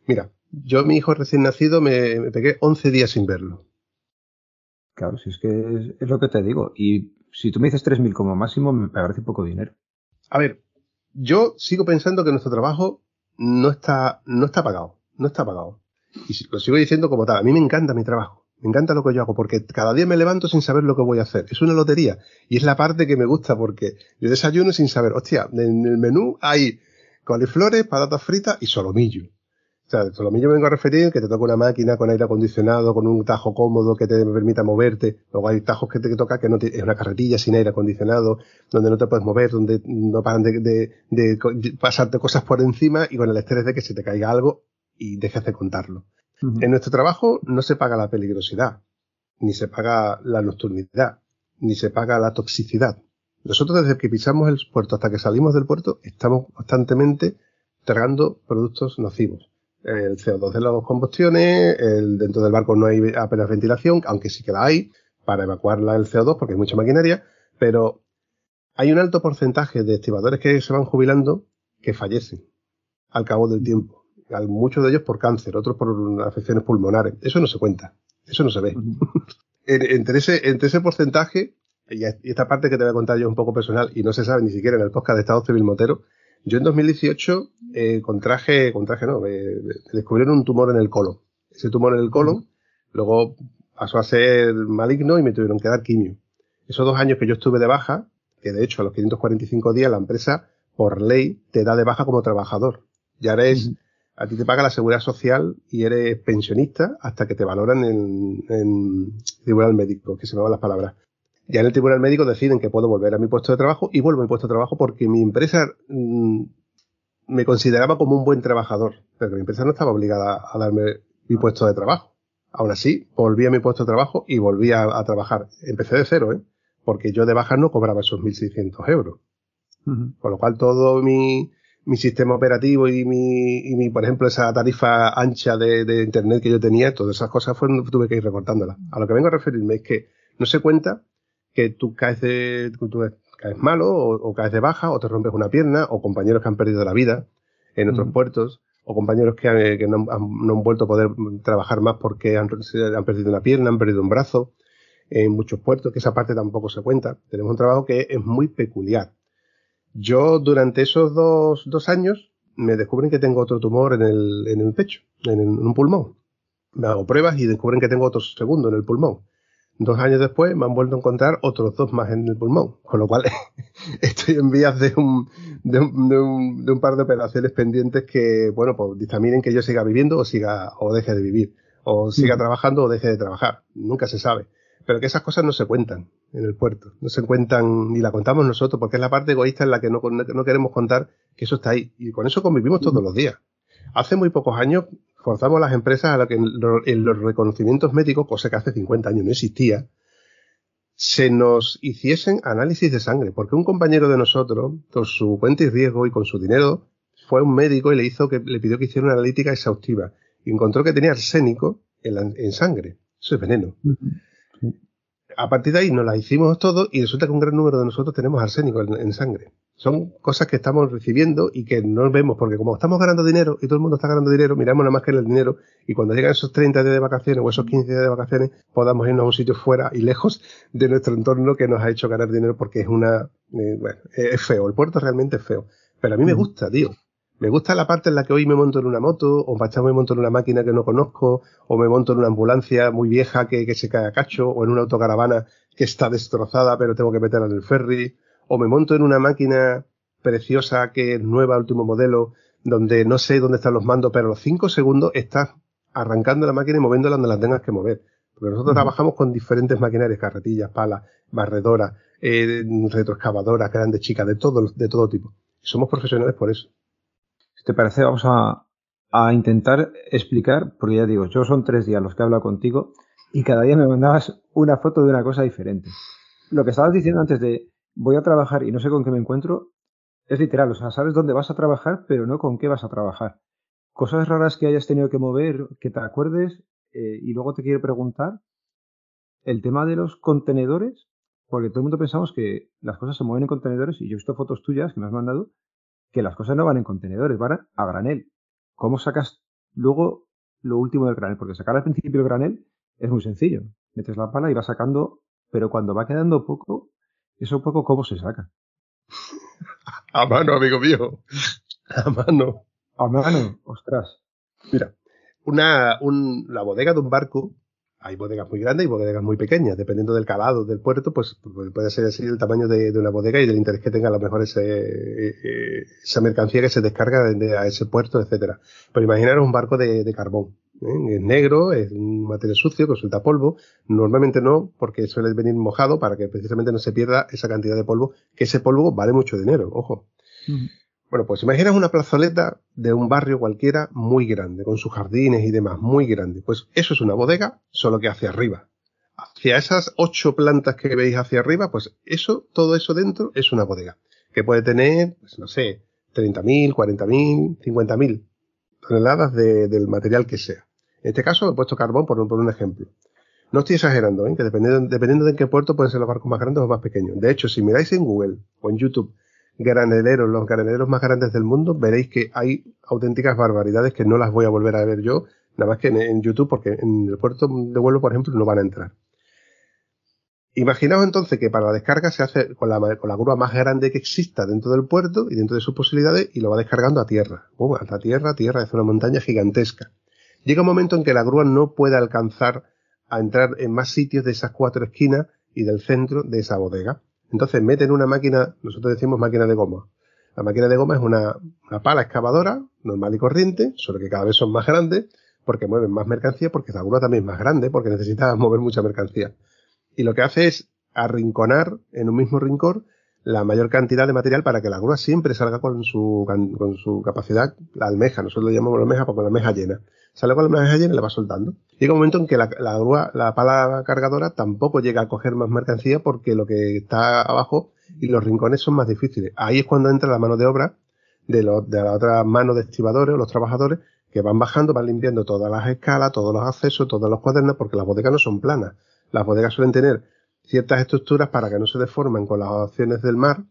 mira, yo mi hijo recién nacido me, me pegué 11 días sin verlo. Claro, si es que es, lo que te digo. Y si tú me dices 3.000 como máximo, me parece poco dinero. A ver, yo sigo pensando que nuestro trabajo no está, no está pagado. No está pagado. Y lo sigo diciendo como tal. A mí me encanta mi trabajo. Me encanta lo que yo hago porque cada día me levanto sin saber lo que voy a hacer. Es una lotería. Y es la parte que me gusta porque yo desayuno sin saber, hostia, en el menú hay coliflores, patatas fritas y solomillo. O sea, me vengo a referir que te toca una máquina con aire acondicionado, con un tajo cómodo que te permita moverte. Luego hay tajos que te toca que no es una carretilla sin aire acondicionado, donde no te puedes mover, donde no paran de, pasarte cosas por encima y con el estrés de que se te caiga algo y dejes de contarlo. En nuestro trabajo no se paga la peligrosidad, ni se paga la nocturnidad, ni se paga la toxicidad. Nosotros desde que pisamos el puerto hasta que salimos del puerto estamos constantemente tragando productos nocivos el CO2 de las combustiones, el, dentro del barco no hay apenas ventilación, aunque sí que la hay para evacuar el CO2 porque hay mucha maquinaria, pero hay un alto porcentaje de estibadores que se van jubilando que fallecen al cabo del tiempo. Muchos de ellos por cáncer, otros por afecciones pulmonares. Eso no se cuenta, eso no se ve. entre, ese, entre ese porcentaje, y esta parte que te voy a contar yo un poco personal, y no se sabe ni siquiera en el podcast de Estado Civil Motero, yo en 2018 eh, contraje, contraje no, descubrieron un tumor en el colon. Ese tumor en el colon luego pasó a ser maligno y me tuvieron que dar quimio. Esos dos años que yo estuve de baja, que de hecho a los 545 días la empresa por ley te da de baja como trabajador. Ya eres, a ti te paga la seguridad social y eres pensionista hasta que te valoran en, en tribunal médico, que se me van las palabras. Ya en el tribunal médico deciden que puedo volver a mi puesto de trabajo y vuelvo a mi puesto de trabajo porque mi empresa mm, me consideraba como un buen trabajador, pero mi empresa no estaba obligada a darme mi puesto de trabajo. Aún así, volví a mi puesto de trabajo y volví a, trabajar. Empecé de cero, ¿eh? Porque yo de baja no cobraba esos 1.600 euros. Con lo cual todo mi, mi sistema operativo y mi, y mi, por ejemplo, esa tarifa ancha de, de internet que yo tenía, todas esas cosas fueron, tuve que ir recortándolas. A lo que vengo a referirme es que no se cuenta que tú caes de, tú caes malo o, caes de baja o te rompes una pierna o compañeros que han perdido la vida en otros puertos o compañeros que, no, han, vuelto a poder trabajar más porque han, han, perdido una pierna, han perdido un brazo en muchos puertos, que esa parte tampoco se cuenta. Tenemos un trabajo que es muy peculiar. Yo durante esos dos, dos años me descubren que tengo otro tumor en el, en el pecho, en, en un pulmón. Me hago pruebas y descubren que tengo otro segundo en el pulmón. Dos años después me han vuelto a encontrar otros dos más en el pulmón, con lo cual estoy en vías de un, de un, de un, de un par de operaciones pendientes que, bueno, pues dictaminen que yo siga viviendo o siga, o deje de vivir, o siga trabajando o deje de trabajar. Nunca se sabe. Pero que esas cosas no se cuentan en el puerto. No se cuentan ni la contamos nosotros, porque es la parte egoísta en la que no, no queremos contar que eso está ahí. Y con eso convivimos todos los días. Hace muy pocos años forzamos a las empresas a lo que en los reconocimientos médicos, cosa que hace 50 años no existía, se nos hiciesen análisis de sangre, porque un compañero de nosotros, con su cuenta y riesgo y con su dinero, fue un médico y le hizo que le pidió que hiciera una analítica exhaustiva y encontró que tenía arsénico en, la, en sangre. Eso es veneno. Uh -huh a partir de ahí nos las hicimos todo y resulta que un gran número de nosotros tenemos arsénico en, en, sangre. Son cosas que estamos recibiendo y que no vemos porque como estamos ganando dinero y todo el mundo está ganando dinero, miramos nada más que el dinero y cuando llegan esos 30 días de vacaciones o esos 15 días de vacaciones podamos irnos a un sitio fuera y lejos de nuestro entorno que nos ha hecho ganar dinero porque es una... Eh, bueno, es feo, el puerto realmente es feo. Pero a mí me gusta, tío. Me gusta la parte en la que hoy me monto en una moto, o mañana me monto en una máquina que no conozco, o me monto en una ambulancia muy vieja que, que se cae a cacho, o en una autocaravana que está destrozada pero tengo que meterla en el ferry, o me monto en una máquina preciosa que es nueva, último modelo, donde no sé dónde están los mandos, pero a los cinco segundos estás arrancando la máquina y moviéndola donde la tengas que mover. Porque nosotros uh -huh. trabajamos con diferentes maquinarias, carretillas, palas, barredoras, eh, retroexcavadoras, grandes, chicas, de todo, de todo tipo. Somos profesionales por eso. Te parece, vamos a, a, intentar explicar, porque ya digo, yo son tres días los que he hablado contigo y cada día me mandabas una foto de una cosa diferente. Lo que estabas diciendo antes de voy a trabajar y no sé con qué me encuentro, es literal, o sea, sabes dónde vas a trabajar, pero no con qué vas a trabajar. Cosas raras que hayas tenido que mover, que te acuerdes, eh, y luego te quiero preguntar el tema de los contenedores, porque todo el mundo pensamos que las cosas se mueven en contenedores, y yo he visto fotos tuyas que me has mandado, que las cosas no van en contenedores, van a granel. ¿Cómo sacas luego lo último del granel? Porque sacar al principio el granel es muy sencillo. Metes la pala y vas sacando, pero cuando va quedando poco, eso poco, ¿cómo se saca? A mano, amigo mío. A mano. A mano, ostras. Mira, una, un, la bodega de un barco, hay bodegas muy grandes y bodegas muy pequeñas, dependiendo del calado del puerto, pues puede ser así el tamaño de, una bodega y del interés que tenga a lo mejor ese, eh, esa mercancía que se descarga de, a ese puerto, etcétera. Pero imaginaros un barco de, carbón. ¿eh? Es negro, es un material sucio que suelta polvo. Normalmente no, porque suele venir mojado para que precisamente no se pierda esa cantidad de polvo, que ese polvo vale mucho dinero, ojo. Bueno, pues imaginas una plazoleta de un barrio cualquiera muy grande, con sus jardines y demás, muy grande. Pues eso es una bodega, solo que hacia arriba. Hacia esas ocho plantas que veis hacia arriba, pues eso, todo eso dentro es una bodega. Que puede tener, pues no sé, 30.000, 40.000, 50.000 toneladas de, del material que sea. En este caso he puesto carbón por, un ejemplo. No estoy exagerando, ¿eh? que dependiendo, dependiendo de en qué puerto pueden ser los barcos más grandes o más pequeños. De hecho, si miráis en Google o en YouTube graneleros, los graneleros más grandes del mundo, veréis que hay auténticas barbaridades que no las voy a volver a ver yo, nada más que en, YouTube, porque en el puerto de vuelo, por ejemplo, no van a entrar. Imaginaos entonces que para la descarga se hace con la, grúa más grande que exista dentro del puerto y dentro de sus posibilidades y lo va descargando a tierra. Bueno, a tierra, tierra, es una montaña gigantesca. Llega un momento en que la grúa no puede alcanzar a entrar en más sitios de esas cuatro esquinas y del centro de esa bodega. Entonces meten una máquina, nosotros decimos máquina de goma. La máquina de goma es una, pala excavadora normal y corriente, solo que cada vez son más grandes porque mueven más mercancía, porque la grúa también es más grande, porque necesita mover mucha mercancía. Y lo que hace es arrinconar en un mismo rincón la mayor cantidad de material para que la grúa siempre salga con su, con su capacidad, la almeja, nosotros lo llamamos la almeja porque la almeja llena. Sale con la llena y la va soltando. Llega un momento en que la, la grúa, la pala cargadora tampoco llega a coger más mercancía porque lo que está abajo y los rincones son más difíciles. Ahí es cuando entra la mano de obra de, los, de la otra mano de estibadores o los trabajadores que van bajando, van limpiando todas las escalas, todos los accesos, todos los cuadernos, porque las bodegas no son planas. Las bodegas suelen tener ciertas estructuras para que no se deformen con las opciones del mar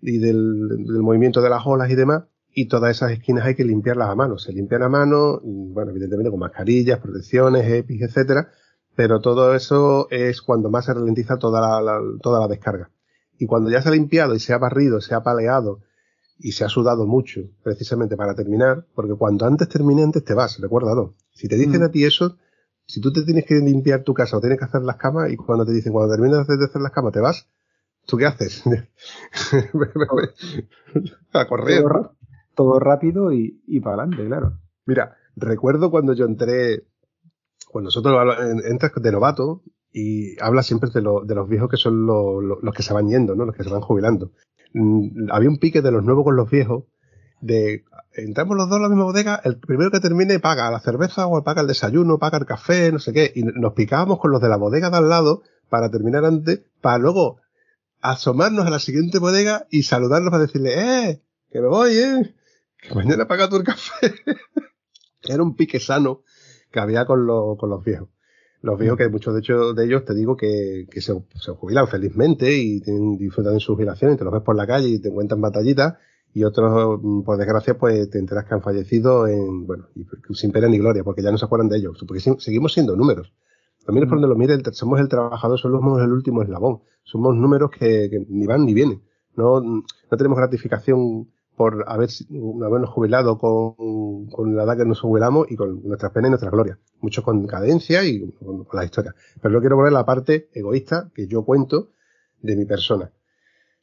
y del, del, movimiento de las olas y demás. Y todas esas esquinas hay que limpiarlas a mano. Se limpian a mano, bueno, evidentemente con mascarillas, protecciones, EPIs, etcétera. Pero todo eso es cuando más se ralentiza toda la, la, toda la descarga. Y cuando ya se ha limpiado y se ha barrido, se ha paleado y se ha sudado mucho, precisamente para terminar, porque cuando antes termine, antes te vas, recuérdalo. Si te dicen mm. a ti eso, si tú te tienes que limpiar tu casa o tienes que hacer las camas y cuando te dicen, cuando terminas de hacer las camas, te vas, ¿tú qué haces? a correr. Todo, rápido y, y para adelante, claro. Mira, recuerdo cuando yo entré, cuando nosotros entras de novato y hablas siempre de, de los viejos que son los que se van yendo, ¿no? Los que se van jubilando. Mm, había un pique de los nuevos con los viejos, de entramos los dos en la misma bodega, el primero que termine paga la cerveza o paga el desayuno, paga el café, no sé qué, y nos picábamos con los de la bodega de al lado para terminar antes, para luego asomarnos a la siguiente bodega y saludarlos para decirle, eh, que me voy, eh, mañana paga tú el café. Era un pique sano que había con, con los viejos los viejos que muchos de, hecho, de ellos te digo que, que se, se, jubilan felizmente y tienen, disfrutan de su jubilación y te los ves por la calle y te encuentran batallitas y otros, mm, por desgracia, pues te enteras que han fallecido en, bueno, sin pena ni gloria, porque ya no se acuerdan de ellos, porque seguimos siendo números. También es por donde lo miren, somos el trabajador, somos el último eslabón. Somos números que, que ni van ni vienen. No, no tenemos gratificación por haber, habernos jubilado con, con, la edad que nos jubilamos y con nuestras penas y nuestras glorias. Mucho con cadencia y con, la historia. Pero yo quiero poner la parte egoísta que yo cuento de mi persona.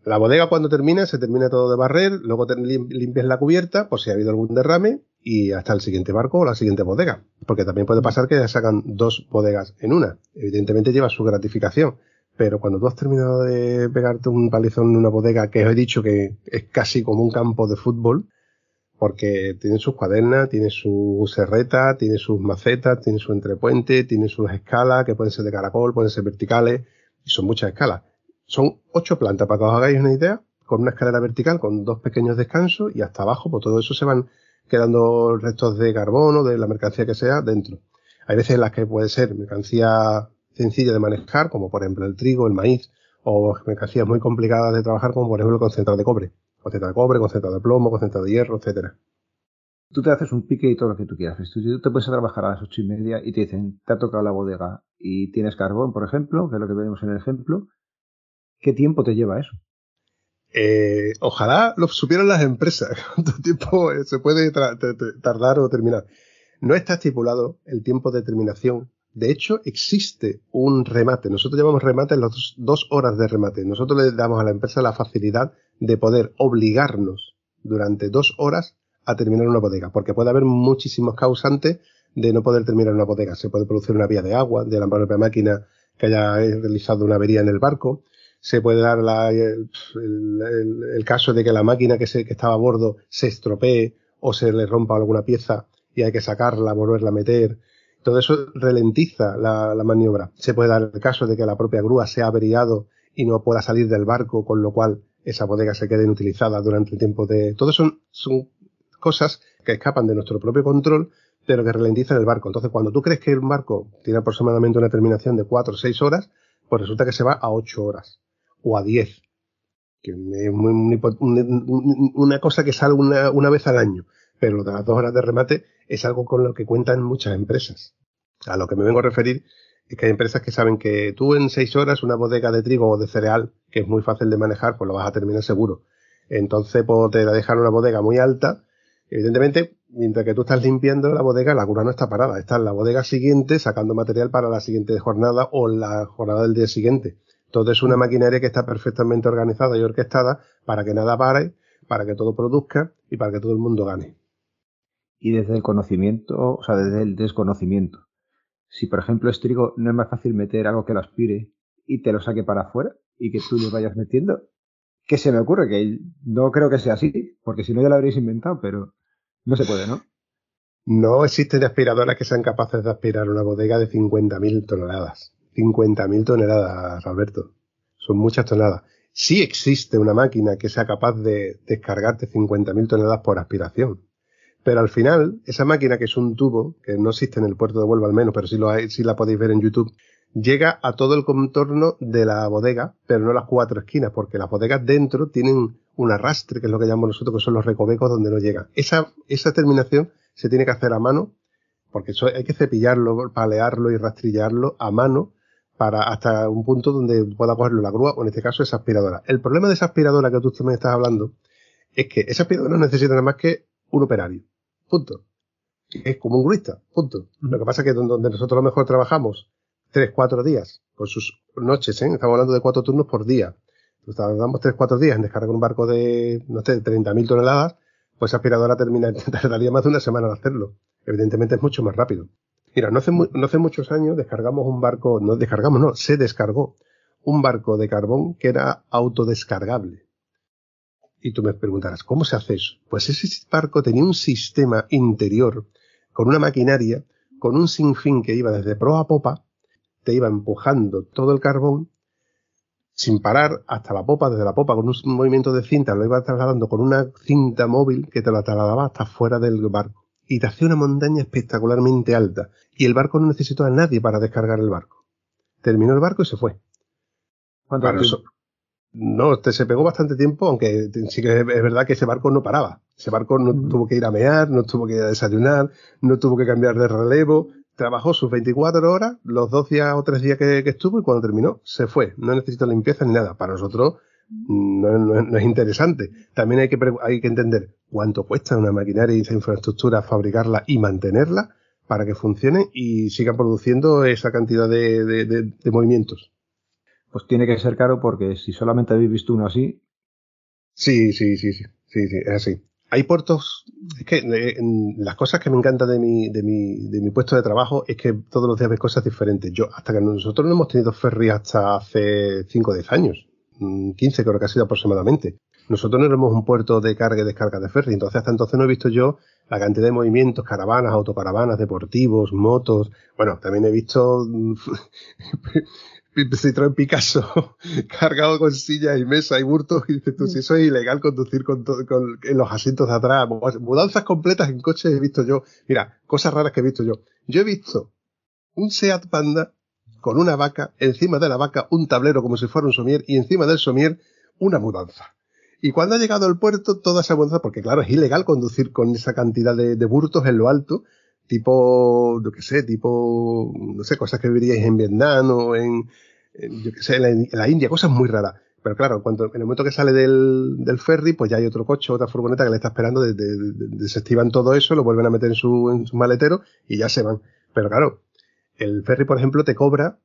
La bodega cuando termina, se termina todo de barrer, luego limpias la cubierta por si ha habido algún derrame y hasta el siguiente barco o la siguiente bodega. Porque también puede pasar que sacan dos bodegas en una. Evidentemente lleva su gratificación pero cuando tú has terminado de pegarte un palizón en una bodega que os he dicho que es casi como un campo de fútbol, porque tiene sus cuadernas, tiene su serreta, tiene sus macetas, tiene su entrepuente, tiene sus escalas que pueden ser de caracol, pueden ser verticales, y son muchas escalas. Son ocho plantas, para que os hagáis una idea, con una escalera vertical, con dos pequeños descansos, y hasta abajo, pues todo eso se van quedando restos de carbono, de la mercancía que sea, dentro. Hay veces en las que puede ser mercancía sencilla de manejar, como por ejemplo el trigo, el maíz, o mercancías muy complicadas de trabajar, como por ejemplo el concentrado de cobre. Concentrado de cobre, concentrado de plomo, concentrado de hierro, etcétera. Tú te haces un pique y todo lo que tú quieras. Tú te puedes trabajar a las ocho y media y te dicen, te ha tocado la bodega y tienes carbón, por ejemplo, que es lo que vemos en el ejemplo. ¿Qué tiempo te lleva eso? Eh, ojalá lo supieran las empresas, cuánto tiempo eh, se puede tardar o terminar. No está estipulado el tiempo de terminación de hecho, existe un remate. Nosotros llamamos remate las dos, horas de remate. Nosotros le damos a la empresa la facilidad de poder obligarnos durante dos horas a terminar una bodega, porque puede haber muchísimos causantes de no poder terminar una bodega. Se puede producir una vía de agua, de la propia máquina que haya realizado una avería en el barco. Se puede dar el, caso de que la máquina que, se, que estaba a bordo se estropee o se le rompa alguna pieza y hay que sacarla, volverla a meter todo eso ralentiza la, maniobra. Se puede dar el caso de que la propia grúa se ha averiado y no pueda salir del barco, con lo cual esa bodega se quede inutilizada durante el tiempo de... Todo eso son, cosas que escapan de nuestro propio control, pero que ralentizan el barco. Entonces, cuando tú crees que un barco tiene aproximadamente una terminación de 4 o 6 horas, pues resulta que se va a 8 horas o a 10. Que es una cosa que sale una vez al año. Pero las dos horas de remate es algo con lo que cuentan muchas empresas. A lo que me vengo a referir es que hay empresas que saben que tú en seis horas una bodega de trigo o de cereal, que es muy fácil de manejar, pues lo vas a terminar seguro. Entonces, pues te la dejan una bodega muy alta. Evidentemente, mientras que tú estás limpiando la bodega, la cura no está parada. Está en la bodega siguiente sacando material para la siguiente jornada o la jornada del día siguiente. Todo es una maquinaria que está perfectamente organizada y orquestada para que nada pare, para que todo produzca y para que todo el mundo gane y desde el conocimiento, o sea, desde el desconocimiento. Si, por ejemplo, es trigo, no es más fácil meter algo que lo aspire y te lo saque para afuera y que tú lo vayas metiendo. ¿Qué se me ocurre? Que no creo que sea así, porque si no ya lo habréis inventado, pero no se puede, ¿no? No existen aspiradoras que sean capaces de aspirar una bodega de 50.000 toneladas. 50.000 toneladas, Alberto. Son muchas toneladas. Sí existe una máquina que sea capaz de descargarte 50.000 toneladas por aspiración. Pero al final, esa máquina que es un tubo, que no existe en el puerto de Huelva al menos, pero sí, la podéis ver en YouTube, llega a todo el contorno de la bodega, pero no las cuatro esquinas, porque las bodegas dentro tienen un arrastre, que es lo que llamamos nosotros, que son los recovecos donde no llega. Esa, esa terminación se tiene que hacer a mano, porque eso hay que cepillarlo, palearlo y rastrillarlo a mano para hasta un punto donde pueda cogerlo la grúa o en este caso esa aspiradora. El problema de esa aspiradora que tú también estás hablando es que esa aspiradora no necesita nada más que un operario. Punto. Es como un gruista. Punto. Lo que pasa es que donde nosotros a lo mejor trabajamos tres, cuatro días, con sus noches, ¿eh? estamos hablando de cuatro turnos por día. Tardamos tres, cuatro días en descargar un barco de, no sé, 30.000 toneladas, pues aspiradora termina, tardaría más de una semana en hacerlo. Evidentemente es mucho más rápido. Mira, no hace, no hace muchos años descargamos un barco, no descargamos, no, se descargó un barco de carbón que era autodescargable. Y tú me preguntarás, ¿cómo se hace eso? Pues ese barco tenía un sistema interior con una maquinaria, con un sinfín que iba desde proa a popa, te iba empujando todo el carbón sin parar hasta la popa, desde la popa con un movimiento de cinta, lo iba trasladando con una cinta móvil que te la trasladaba hasta fuera del barco y te hacía una montaña espectacularmente alta. Y el barco no necesitó a nadie para descargar el barco. Terminó el barco y se fue. ¿Cuánto tiempo? No, te, se pegó bastante tiempo, aunque sí que es, verdad que ese barco no paraba. Ese barco no mm. tuvo que ir a mear, no tuvo que ir a desayunar, no tuvo que cambiar de relevo. Trabajó sus 24 horas, los dos días o tres días que, que estuvo y cuando terminó se fue. No necesitó limpieza ni nada. Para nosotros no, es interesante. También hay que, hay que entender cuánto cuesta una maquinaria y esa infraestructura fabricarla y mantenerla para que funcione y siga produciendo esa cantidad de, movimientos. Pues tiene que ser caro porque si solamente habéis visto uno así. Sí, sí, sí, sí, sí, sí es así. Hay puertos, es que eh, las cosas que me encantan de mi, de, mi, de mi puesto de trabajo es que todos los días ves cosas diferentes. Yo, hasta que nosotros no hemos tenido ferry hasta hace 5 o 10 años. 15 creo que ha sido aproximadamente. Nosotros no éramos un puerto de carga y descarga de ferry, entonces hasta entonces no he visto yo la cantidad de movimientos, caravanas, autocaravanas, deportivos, motos. Bueno, también he visto Citroën Picasso cargado con sillas y mesa y burtos y dices tú, si eso es ilegal conducir con, con en los asientos de atrás, mudanzas completas en coches he visto yo. Mira, cosas raras que he visto yo. Yo he visto un Seat Panda con una vaca, encima de la vaca un tablero como si fuera un somier y encima del somier una mudanza. Y cuando ha llegado al puerto, toda esa mudanza, porque claro, es ilegal conducir con esa cantidad de, burtos en lo alto, tipo, yo qué sé, tipo, no sé, cosas que viviríais en Vietnam o en, yo qué sé, en la, India, cosas muy raras. Pero claro, cuando, en el momento que sale del, del, ferry, pues ya hay otro coche, otra furgoneta que le está esperando, desactivan todo eso, lo vuelven a meter en su, en su maletero y ya se van. Pero claro, el ferry, por ejemplo, te cobra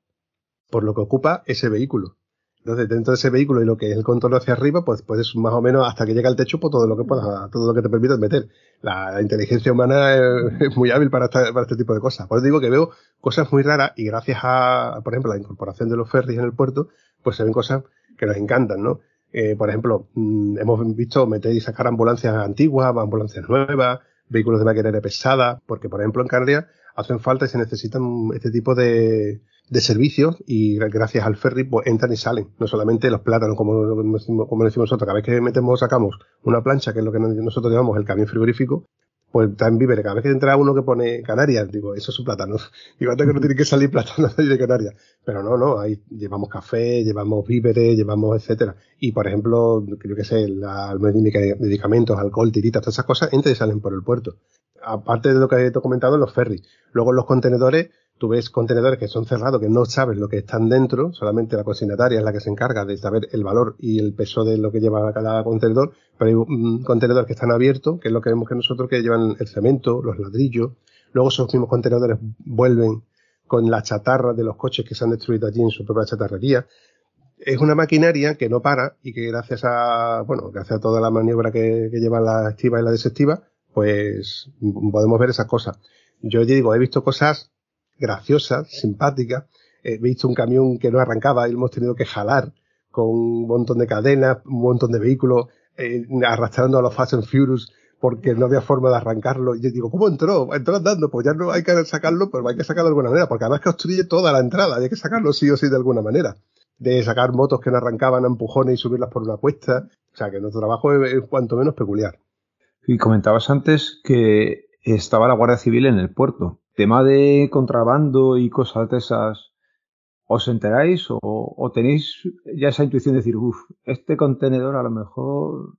por lo que ocupa ese vehículo. Entonces, dentro de ese vehículo y lo que es el control hacia arriba, pues puedes más o menos hasta que llega al techo, pues todo lo que puedas, todo lo que te permita meter. La, inteligencia humana es, muy hábil para, para, este tipo de cosas. Por eso digo que veo cosas muy raras y gracias a, por ejemplo, la incorporación de los ferries en el puerto, pues se ven cosas que nos encantan, ¿no? Eh, por ejemplo, mm, hemos visto meter y sacar ambulancias antiguas, ambulancias nuevas, vehículos de maquinaria pesada, porque por ejemplo en Canarias hacen falta y se necesitan este tipo de, de servicios y gracias al ferry pues entran y salen. No solamente los plátanos, como, como decimos nosotros, cada vez que metemos, sacamos una plancha, que es lo que nosotros llamamos el camión frigorífico, pues en víveres. Cada vez que entra uno que pone Canarias, digo, eso es un plátano. Digo, antes que no tiene que salir plátano de Canarias. Pero no, no, ahí llevamos café, llevamos víveres, llevamos etcétera. Y por ejemplo, creo que sé, la, medicamentos, alcohol, tiritas, todas esas cosas entran y salen por el puerto. Aparte de lo que he comentado, los ferries. Luego los contenedores, tú ves contenedores que son cerrados, que no sabes lo que están dentro, solamente la consignataria es la que se encarga de saber el valor y el peso de lo que lleva cada contenedor, pero hay contenedores que están abiertos, que es lo que vemos que nosotros que llevan el cemento, los ladrillos, luego esos mismos contenedores vuelven con la chatarra de los coches que se han destruido allí en su propia chatarrería. Es una maquinaria que no para y que gracias a, bueno, gracias a toda la maniobra que, que lleva la activa y la desactiva, pues podemos ver esas cosas. Yo digo, he visto cosas graciosas, simpáticas. He visto un camión que no arrancaba y hemos tenido que jalar con un montón de cadenas, un montón de vehículos, eh, arrastrando a los Fast and Furious porque no había forma de arrancarlo. Y yo digo, ¿cómo entró? Entró andando, pues ya no hay que sacarlo, pero hay que sacarlo de alguna manera, porque además que obstruye toda la entrada, hay que sacarlo sí o sí de alguna manera. De sacar motos que no arrancaban a empujones y subirlas por una cuesta. O sea, que nuestro trabajo es cuanto menos peculiar. Y comentabas antes que estaba la Guardia Civil en el puerto. Tema de contrabando y cosas de esas, ¿os enteráis o, tenéis ya esa intuición de decir, uff, este contenedor a lo mejor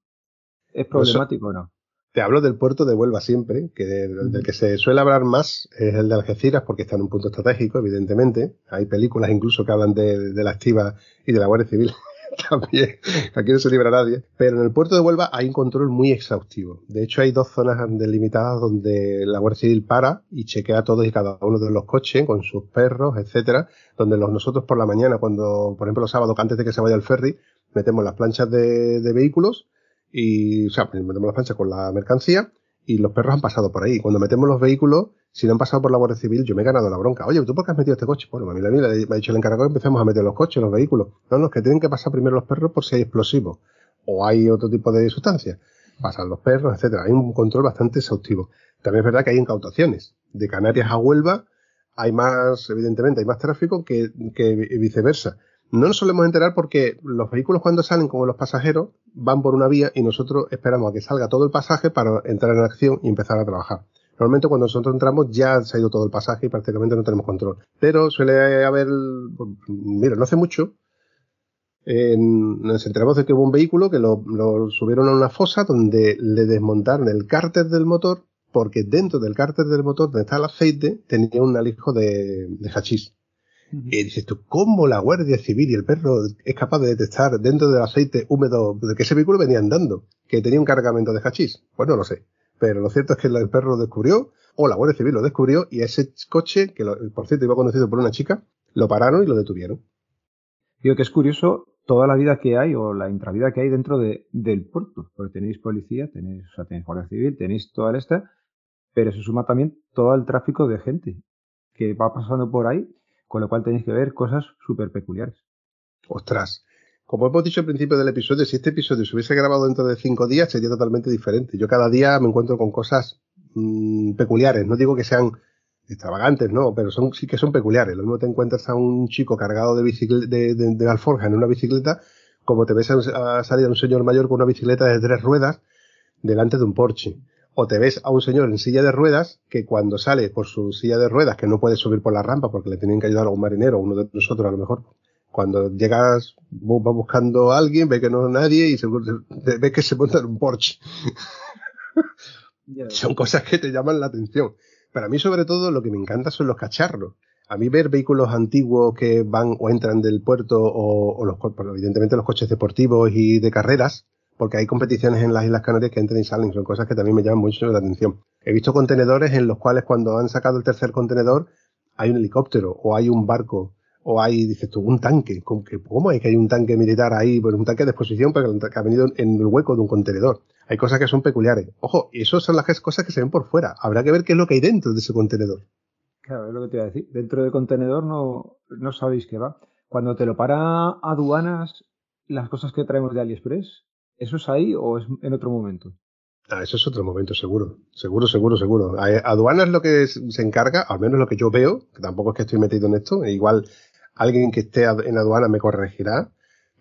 es problemático o no? Te hablo del puerto de Huelva siempre, que del, que se suele hablar más es el de Algeciras, porque está en un punto estratégico, evidentemente. Hay películas incluso que hablan de, de la activa y de la Guardia Civil también. Aquí no se libra nadie. Pero en el puerto de Huelva hay un control muy exhaustivo. De hecho, hay dos zonas delimitadas donde la Guardia Civil para y chequea todos y cada uno de los coches con sus perros, etcétera. Donde los, nosotros por la mañana, cuando, por ejemplo, los sábados, antes de que se vaya el ferry, metemos las planchas de, de vehículos y, o sea, metemos las planchas con la mercancía y los perros han pasado por ahí. Cuando metemos los vehículos, si no han pasado por la Guardia Civil, yo me he ganado la bronca. Oye, ¿tú por qué has metido este coche? Bueno, a mí, me ha dicho el encargado que empecemos a meter los coches, los vehículos. No, no, es que tienen que pasar primero los perros por si hay explosivos o hay otro tipo de sustancias. Pasan los perros, etcétera. Hay un control bastante exhaustivo. También es verdad que hay incautaciones. De Canarias a Huelva hay más, evidentemente, hay más tráfico que, que viceversa. No nos solemos enterar porque los vehículos cuando salen, como los pasajeros, van por una vía y nosotros esperamos a que salga todo el pasaje para entrar en acción y empezar a trabajar. Normalmente cuando nosotros entramos ya se ha ido todo el pasaje y prácticamente no tenemos control. Pero suele haber, mira, no hace mucho, nos enteramos de que hubo un vehículo que lo, subieron a una fosa donde le desmontaron el cárter del motor porque dentro del cárter del motor donde está el aceite tenía un alijo de hachís. Y dices tú, ¿cómo la Guardia Civil y el perro es capaz de detectar dentro del aceite húmedo de que ese vehículo venía andando, que tenía un cargamento de hachís? Pues no lo sé. Pero lo cierto es que el perro lo descubrió, o la Guardia Civil lo descubrió, y ese coche, que por cierto iba conducido por una chica, lo pararon y lo detuvieron. Digo que es curioso toda la vida que hay o la intravida que hay dentro de, del puerto. Porque tenéis policía, tenéis, o sea, tenéis Guardia Civil, tenéis toda esta, pero se suma también todo el tráfico de gente que va pasando por ahí con lo cual tenéis que ver cosas súper peculiares. Ostras, como hemos dicho al principio del episodio, si este episodio se hubiese grabado dentro de cinco días sería totalmente diferente. Yo cada día me encuentro con cosas mm, peculiares. No digo que sean extravagantes, no, pero son, sí que son peculiares. Lo mismo te encuentras a un chico cargado de, de, de, alforja en una bicicleta, como te ves a, salir a un señor mayor con una bicicleta de tres ruedas delante de un Porsche o te ves a un señor en silla de ruedas que cuando sale por su silla de ruedas, que no puede subir por la rampa porque le tienen que ayudar a un marinero, uno de nosotros a lo mejor, cuando llegas, va buscando a alguien, ve que no es nadie y se, ve que se monta en un Porsche. son cosas que te llaman la atención. Para mí, sobre todo, lo que me encanta son los cacharros. A mí ver vehículos antiguos que van o entran del puerto o, o los, evidentemente los coches deportivos y de carreras, porque hay competiciones en las Islas Canarias que entran y salen, son cosas que también me llaman mucho la atención. He visto contenedores en los cuales cuando han sacado el tercer contenedor hay un helicóptero o hay un barco o hay, dices tú, un tanque. ¿Cómo hay que hay un tanque militar ahí? Pues un tanque de exposición pero que ha venido en el hueco de un contenedor. Hay cosas que son peculiares. Ojo, y eso son las cosas que se ven por fuera. Habrá que ver qué es lo que hay dentro de ese contenedor. Claro, es lo que te iba a decir. Dentro del contenedor no, no sabéis qué va. Cuando te lo para aduanas, las cosas que traemos de AliExpress, ¿Eso es ahí o es en otro momento? Ah, eso es otro momento, seguro. Seguro, seguro, seguro. Aduanas lo que se encarga, al menos lo que yo veo, que tampoco es que estoy metido en esto, e igual alguien que esté en aduana me corregirá,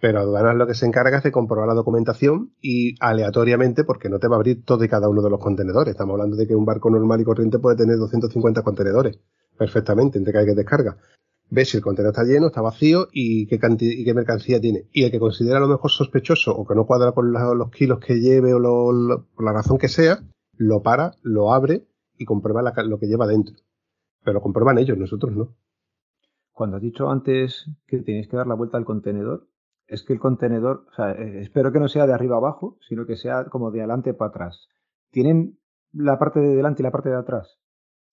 pero aduanas lo que se encarga es de comprobar la documentación y aleatoriamente, porque no te va a abrir todo y cada uno de los contenedores. Estamos hablando de que un barco normal y corriente puede tener 250 contenedores perfectamente entre hay que descarga ve si el contenedor está lleno, está vacío y qué, y qué mercancía tiene. Y el que considera lo mejor sospechoso o que no cuadra con los kilos que lleve o por la razón que sea, lo para, lo abre y comprueba lo que lleva dentro. Pero lo comprueban ellos, nosotros no. Cuando has dicho antes que tenéis que dar la vuelta al contenedor, es que el contenedor, o sea, eh, espero que no sea de arriba abajo, sino que sea como de adelante para atrás. ¿Tienen la parte de delante y la parte de atrás?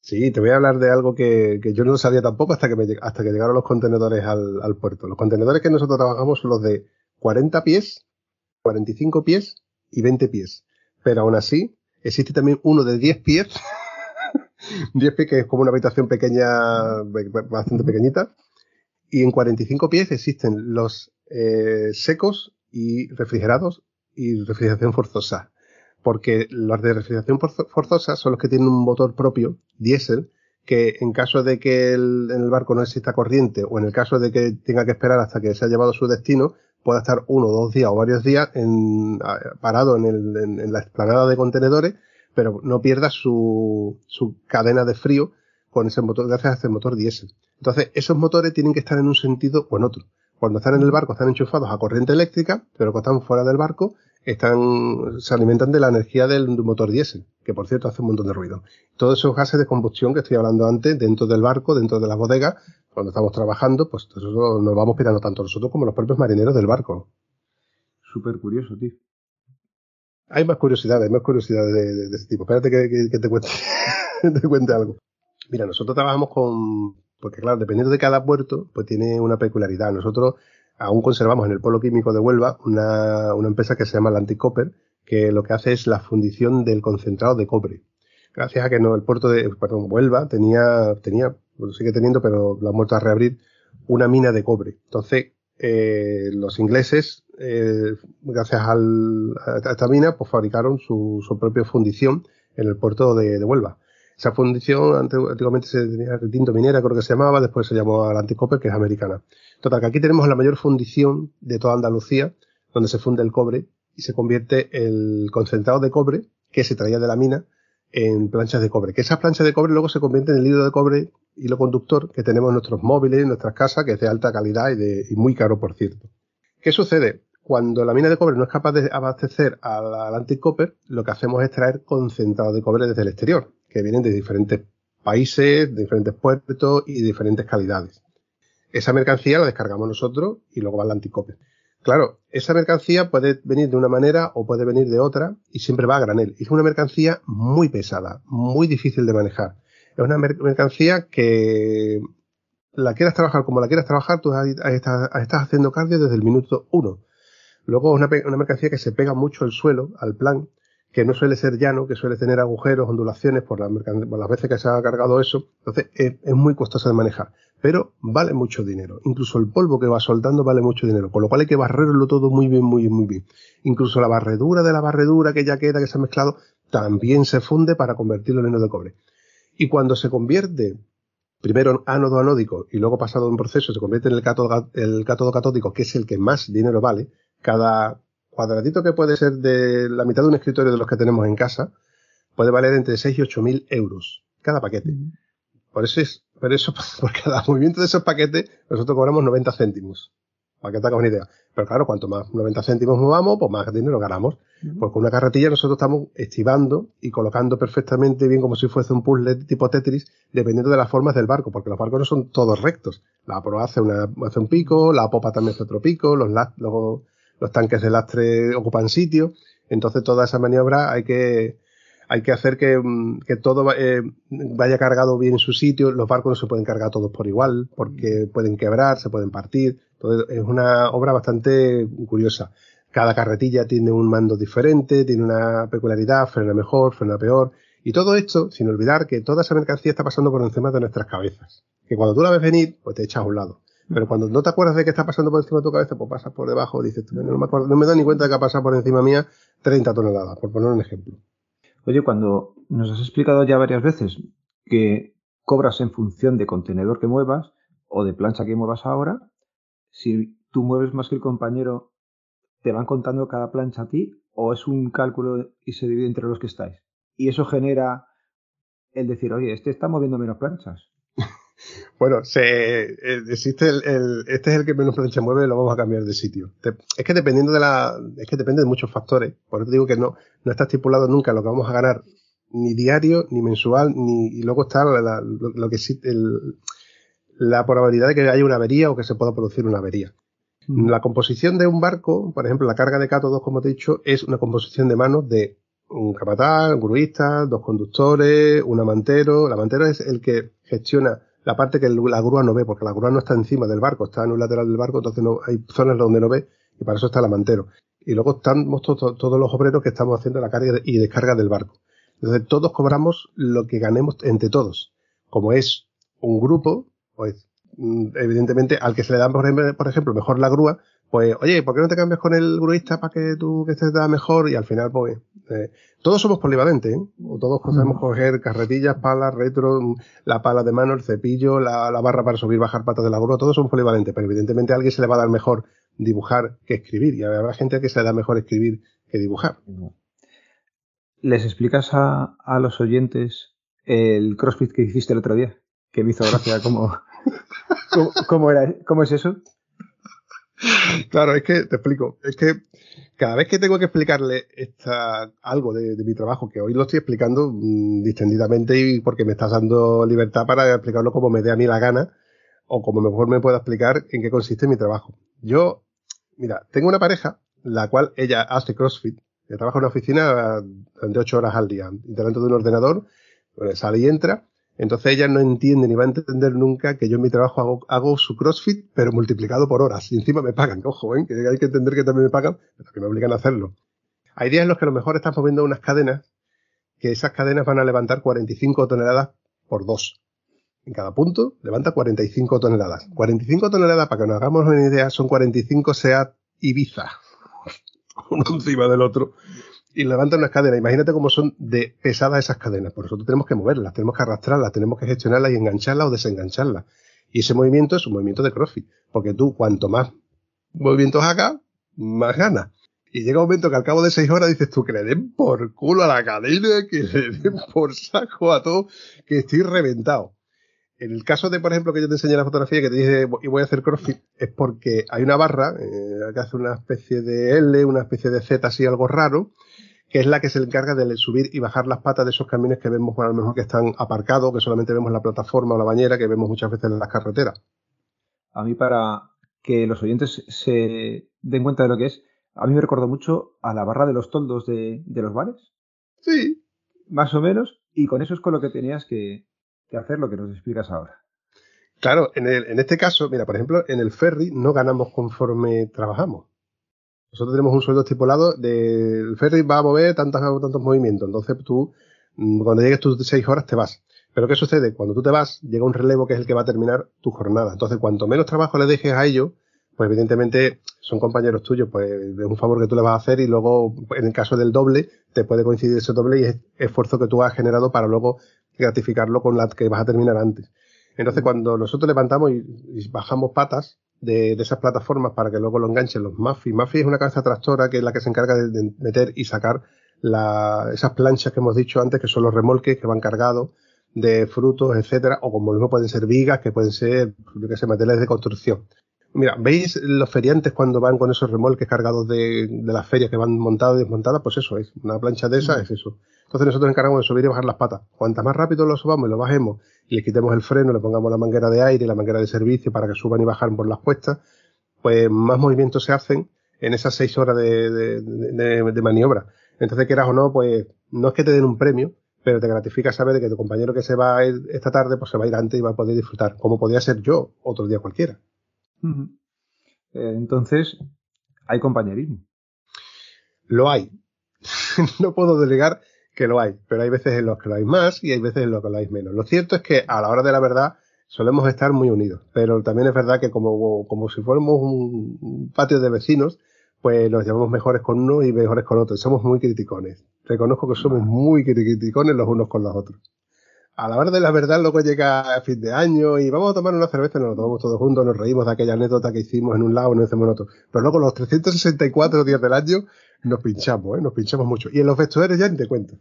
Sí, te voy a hablar de algo que, yo no sabía tampoco hasta que, me, hasta que llegaron los contenedores al, puerto. Los contenedores que nosotros trabajamos son los de 40 pies, 45 pies y 20 pies. Pero aún así, existe también uno de 10 pies, 10 pies que es como una habitación pequeña, bastante pequeñita. Y en 45 pies existen los eh, secos y refrigerados y refrigeración forzosa porque los de refrigeración forzosa son los que tienen un motor propio, diésel, que en caso de que en el barco no exista corriente o en el caso de que tenga que esperar hasta que se ha llevado a su destino, pueda estar uno, dos días o varios días en, parado en, en, la explanada de contenedores, pero no pierda su, su cadena de frío con ese motor, gracias a ese motor diésel. Entonces, esos motores tienen que estar en un sentido o en otro. Cuando están en el barco están enchufados a corriente eléctrica, pero cuando están fuera del barco están, se alimentan de la energía del motor diésel, que por cierto hace un montón de ruido. Todos esos gases de combustión que estoy hablando antes, dentro del barco, dentro de la bodega, cuando estamos trabajando, pues eso nos vamos pirando tanto nosotros como los propios marineros del barco. Súper curioso, tío. Hay más curiosidades, hay más curiosidades de, ese tipo. Espérate que, te, cuente, te cuente algo. Mira, nosotros trabajamos con, porque claro, dependiendo de cada puerto, pues tiene una peculiaridad. Nosotros aún conservamos en el polo químico de Huelva una, empresa que se llama Atlantic Copper, que lo que hace es la fundición del concentrado de cobre. Gracias a que el puerto de, Huelva tenía, sigue teniendo, pero lo han vuelto a reabrir, una mina de cobre. Entonces, eh, los ingleses, eh, gracias a esta mina, pues fabricaron su, propia fundición en el puerto de, Huelva. Esa fundición antiguamente se tenía retinto minera, creo que se llamaba, después se llamó Atlantic Copper, que es americana. Total, que aquí tenemos la mayor fundición de toda Andalucía, donde se funde el cobre y se convierte el concentrado de cobre que se traía de la mina en planchas de cobre. Que esas planchas de cobre luego se convierten en el hilo de cobre, hilo conductor que tenemos en nuestros móviles, en nuestras casas, que es de alta calidad y, de, y muy caro, por cierto. ¿Qué sucede? Cuando la mina de cobre no es capaz de abastecer al Atlantic Copper, lo que hacemos es traer concentrado de cobre desde el exterior, que vienen de diferentes países, de diferentes puertos y de diferentes calidades. Esa mercancía la descargamos nosotros y luego va al Atlantic Copper. Claro, esa mercancía puede venir de una manera o puede venir de otra y siempre va a granel. Es una mercancía muy pesada, muy difícil de manejar. Es una mercancía que la quieras trabajar como la quieras trabajar, tú estás, haciendo cardio desde el minuto uno. Luego es una, mercancía que se pega mucho al suelo, al plan, que no suele ser llano, que suele tener agujeros, ondulaciones por, las veces que se ha cargado eso. Entonces es, es, muy costoso de manejar, pero vale mucho dinero. Incluso el polvo que va soltando vale mucho dinero, con lo cual hay que barrerlo todo muy bien, muy bien, muy bien. Incluso la barredura de la barredura que ya queda, que se ha mezclado, también se funde para convertirlo en heno de cobre. Y cuando se convierte primero en ánodo anódico y luego pasado un proceso se convierte en el cátodo, el cátodo catódico, que es el que más dinero vale, cada cuadradito que puede ser de la mitad de un escritorio de los que tenemos en casa, puede valer entre 6 y 8 mil euros cada paquete. Por eso es, por eso, por cada movimiento de esos paquetes, nosotros cobramos 90 céntimos. Para que te hagas una idea. Pero claro, cuanto más 90 céntimos movamos, pues más dinero ganamos. Porque con una carretilla nosotros estamos estivando y colocando perfectamente bien como si fuese un puzzle tipo Tetris, dependiendo de las formas del barco, porque los barcos no son todos rectos. La proa hace, una, hace un pico, la popa también hace otro pico, los, los, los tanques de lastre ocupan sitio. Entonces toda esa maniobra hay que, hay que hacer que, mm, que todo eh, vaya cargado bien en su sitio. Los barcos no se pueden cargar todos por igual porque pueden quebrar, se pueden partir. Entonces es una obra bastante curiosa. Cada carretilla tiene un mando diferente, tiene una peculiaridad, frena mejor, frena peor. Y todo esto sin olvidar que toda esa mercancía está pasando por encima de nuestras cabezas. Que cuando tú la ves venir, pues te echas a un lado. Pero cuando no te acuerdas de qué está pasando por encima de tu cabeza, pues pasas por debajo, dices, no me, acuerdo, no me doy ni cuenta de que ha pasado por encima mía 30 toneladas, por poner un ejemplo. Oye, cuando nos has explicado ya varias veces que cobras en función de contenedor que muevas o de plancha que muevas ahora, si tú mueves más que el compañero, ¿te van contando cada plancha a ti o es un cálculo y se divide entre los que estáis? Y eso genera el decir, oye, este está moviendo menos planchas. Bueno, se, eh, existe el, este es el que menos plancha mueve, lo vamos a cambiar de sitio. es que dependiendo de la, es que depende de muchos factores. Por eso digo que no, no está estipulado nunca lo que vamos a ganar ni diario, ni mensual, ni, y luego está lo, que la probabilidad de que haya una avería o que se pueda producir una avería. Mm. La composición de un barco, por ejemplo, la carga de cátodos, como te he dicho, es una composición de manos de un capataz, un gruista, dos conductores, un amantero. El amantero es el que gestiona la parte que la grúa no ve, porque la grúa no está encima del barco, está en un lateral del barco, entonces no, hay zonas donde no ve y para eso está el amantero. Y luego estamos todos los obreros que estamos haciendo la carga y descarga del barco. Entonces todos cobramos lo que ganemos entre todos. Como es un grupo, pues mm, evidentemente al que se le da, por ejemplo, mejor la grúa, pues, oye, ¿por qué no te cambias con el gruista para que tú que te da mejor? Y al final, pues, eh, todos somos polivalentes, ¿eh? O todos podemos coger carretillas, palas, retro, la pala de mano, el cepillo, la, barra para subir, bajar patas de la grúa, todos somos polivalentes, pero evidentemente a alguien se le va a dar mejor dibujar que escribir, y habrá gente que se le da mejor escribir que dibujar. ¿Les explicas a, a los oyentes el crossfit que hiciste el otro día? Que me hizo gracia cómo, cómo, cómo era, cómo es eso. Claro, es que te explico. Es que cada vez que tengo que explicarle esta, algo de, mi trabajo, que hoy lo estoy explicando mm, distendidamente y porque me estás dando libertad para explicarlo como me dé a mí la gana o como mejor me pueda explicar en qué consiste mi trabajo. Yo, mira, tengo una pareja, la cual ella hace CrossFit, que trabaja en una oficina de ocho horas al día, delante de un ordenador, sale y entra, entonces ella no entiende ni va a entender nunca que yo en mi trabajo hago, su CrossFit, pero multiplicado por horas. Y encima me pagan, ojo, ¿eh? que hay que entender que también me pagan, pero que me obligan a hacerlo. Hay días en los que a lo mejor estás moviendo unas cadenas, que esas cadenas van a levantar 45 toneladas por dos. En cada punto levanta 45 toneladas. 45 toneladas, para que nos hagamos una idea, son 45 SEAT Ibiza. Uno encima del otro y levantan unas cadenas. Imagínate cómo son de pesadas esas cadenas. Por eso tenemos que moverlas, tenemos que arrastrarlas, tenemos que gestionarlas y engancharlas o desengancharlas. Y ese movimiento es un movimiento de CrossFit. Porque tú, cuanto más movimientos hagas, más ganas. Y llega un momento que al cabo de seis horas dices tú que le den por culo a la cadena, que le den por saco a todo, que estoy reventado. En el caso de, por ejemplo, que yo te enseñé la fotografía que te dije y voy a hacer CrossFit, es porque hay una barra eh, que hace una especie de L, una especie de Z así algo raro, que es la que se encarga de subir y bajar las patas de esos camiones que vemos, bueno, a lo mejor que están aparcados, que solamente vemos la plataforma o la bañera, que vemos muchas veces en las carreteras. A mí, para que los oyentes se den cuenta de lo que es, a mí me recordó mucho a la barra de los toldos de, los bares. Sí. Más o menos, y con eso es con lo que tenías que, hacer lo que nos explicas ahora. Claro, en, en este caso, mira, por ejemplo, en el ferry no ganamos conforme trabajamos. Nosotros tenemos un sueldo estipulado del ferry va a mover tantos, tantos movimientos. Entonces tú, mm, cuando llegues tus seis horas, te vas. Pero ¿qué sucede? Cuando tú te vas, llega un relevo que es el que va a terminar tu jornada. Entonces, cuanto menos trabajo le dejes a ellos, pues evidentemente son compañeros tuyos, pues es un favor que tú le vas a hacer y luego, en el caso del doble, te puede coincidir ese doble y es esfuerzo que tú has generado para luego gratificarlo con la que vas a terminar antes. Entonces, cuando nosotros levantamos y bajamos patas, de, esas plataformas para que luego lo enganchen los Mafi. Mafi es una cabeza tractora que es la que se encarga de, meter y sacar esas planchas que hemos dicho antes, que son los remolques que van cargados de frutos, etcétera, o como mismo pueden ser vigas, que pueden ser, yo que sé, materiales de construcción. Mira, ¿veis los feriantes cuando van con esos remolques cargados de, de las ferias que van montadas y desmontadas? Pues eso es, una plancha de esa es eso. Entonces nosotros nos encargamos de subir y bajar las patas. Cuanto más rápido lo subamos y lo bajemos y le quitemos el freno, le pongamos la manguera de aire la manguera de servicio para que suban y bajen por las puestas, pues más movimientos se hacen en esas seis horas de, de, maniobra. Entonces, quieras o no, pues no es que te den un premio, pero te gratifica saber de que tu compañero que se va a ir esta tarde, pues se va a ir antes y va a poder disfrutar, como podía ser yo otro día cualquiera. Eh, entonces, hay compañerismo. Lo hay. no puedo delegar que lo hay, pero hay veces en los que lo hay más y hay veces en los que lo hay menos. Lo cierto es que a la hora de la verdad solemos estar muy unidos, pero también es verdad que como, como si fuéramos un patio de vecinos, pues nos llevamos mejores con uno y mejores con otros. Somos muy criticones. Reconozco que somos muy criticones los unos con los otros. A la hora de la verdad, luego llega a fin de año y vamos a tomar una cerveza, nos lo tomamos todos juntos, nos reímos de aquella anécdota que hicimos en un lado y nos hacemos en otro. Pero luego los 364 días del año nos pinchamos, ¿eh? nos pinchamos mucho. Y en los vestuarios ya ni te cuento.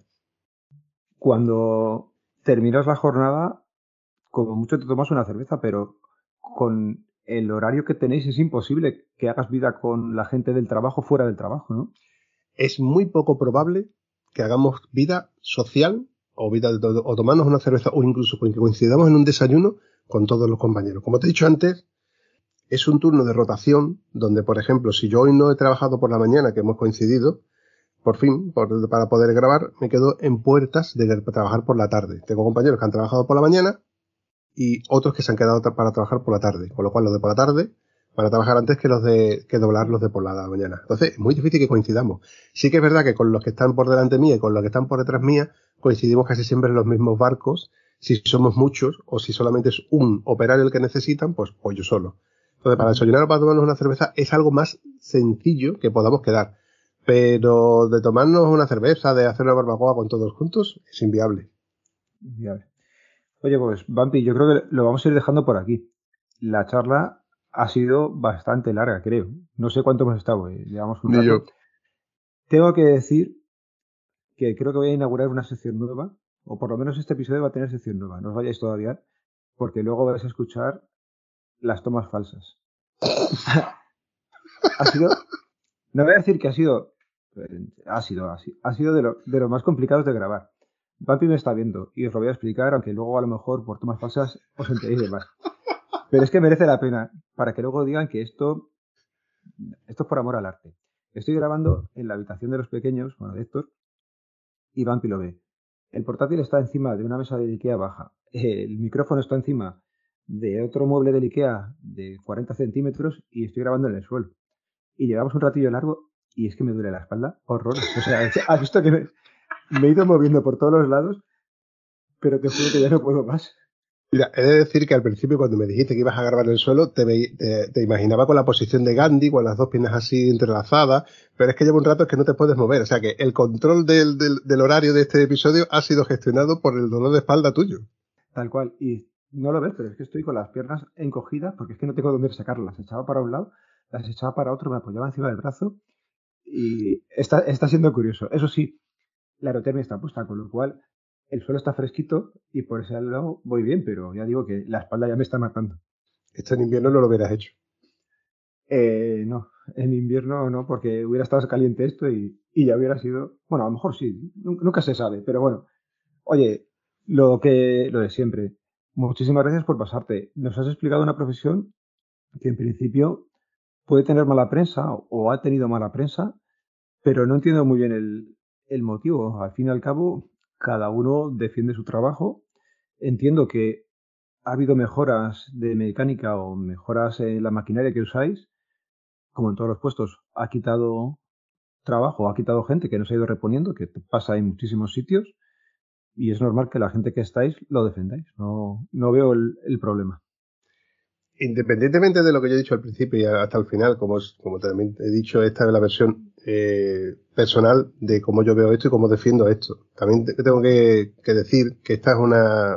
Cuando terminas la jornada, como mucho te tomas una cerveza, pero con el horario que tenéis es imposible que hagas vida con la gente del trabajo fuera del trabajo, ¿no? Es muy poco probable que hagamos vida social o o tomarnos una cerveza o incluso que coincidamos en un desayuno con todos los compañeros. Como te he dicho antes, es un turno de rotación donde, por ejemplo, si yo hoy no he trabajado por la mañana, que hemos coincidido, por fin, para poder grabar, me quedo en puertas de trabajar por la tarde. Tengo compañeros que han trabajado por la mañana y otros que se han quedado para trabajar por la tarde. Con lo cual, los de por la tarde van a trabajar antes que los de, que doblar los de por la mañana. Entonces, es muy difícil que coincidamos. Sí que es verdad que con los que están por delante mía y con los que están por detrás mía, coincidimos casi siempre en los mismos barcos. Si somos muchos o si solamente es un operario el que necesitan, pues, pues yo solo. Entonces, para desayunar o para tomarnos una cerveza es algo más sencillo que podamos quedar. Pero de tomarnos una cerveza, de hacer una barbacoa con todos juntos, es inviable. Inviable. Oye, pues, Bampi, yo creo que lo vamos a ir dejando por aquí. La charla ha sido bastante larga, creo. No sé cuánto hemos estado, eh, llevamos un rato. Tengo que decir que creo que voy a inaugurar una sección nueva, o por lo menos este episodio va a tener sección nueva. No os vayáis todavía, porque luego vais a escuchar las tomas falsas. ha sido, no voy a decir que ha sido, eh, ha sido, ha sido de lo, de lo más complicados de grabar. Papi me está viendo y os lo voy a explicar, aunque luego a lo mejor por tomas falsas os enteréis de más. Pero es que merece la pena para que luego digan que esto, esto es por amor al arte. Estoy grabando en la habitación de los pequeños, bueno, de Héctor, y ve. El portátil está encima de una mesa de Ikea baja. El micrófono está encima de otro mueble de Ikea de 40 centímetros y estoy grabando en el suelo. Y llevamos un ratillo largo y es que me duele la espalda. Horror. O sea, has visto que me, me he ido moviendo por todos los lados, pero te juro que ya no puedo más. Mira, he de decir que al principio cuando me dijiste que ibas a grabar en el suelo, te, imaginaba con la posición de Gandhi, con las dos piernas así entrelazadas, pero es que lleva un rato que no te puedes mover. O sea que el control del, horario de este episodio ha sido gestionado por el dolor de espalda tuyo. Tal cual. Y no lo ves, pero es que estoy con las piernas encogidas porque es que no tengo dónde sacarlas. Las echaba para un lado, las echaba para otro, me apoyaba encima del brazo y está, está siendo curioso. Eso sí, la aerotermia está puesta, con lo cual el suelo está fresquito y por ese lado voy bien, pero ya digo que la espalda ya me está matando. Esto en invierno no lo hubieras hecho. Eh, no, en invierno no, porque hubiera estado caliente esto y, y, ya hubiera sido. Bueno, a lo mejor sí, nunca se sabe, pero bueno. Oye, lo que lo de siempre. Muchísimas gracias por pasarte. Nos has explicado una profesión que en principio puede tener mala prensa o ha tenido mala prensa, pero no entiendo muy bien el, el motivo. Al fin y al cabo, cada uno defiende su trabajo. Entiendo que ha habido mejoras de mecánica o mejoras en la maquinaria que usáis, como en todos los puestos, ha quitado trabajo, ha quitado gente que no se ha ido reponiendo, que pasa en muchísimos sitios, y es normal que la gente que estáis lo defendáis. No, no veo el, el problema. Independientemente de lo que yo he dicho al principio y hasta el final, como, como también he dicho, esta es la versión eh, personal de cómo yo veo esto y cómo defiendo esto. También tengo que, decir que esta es una,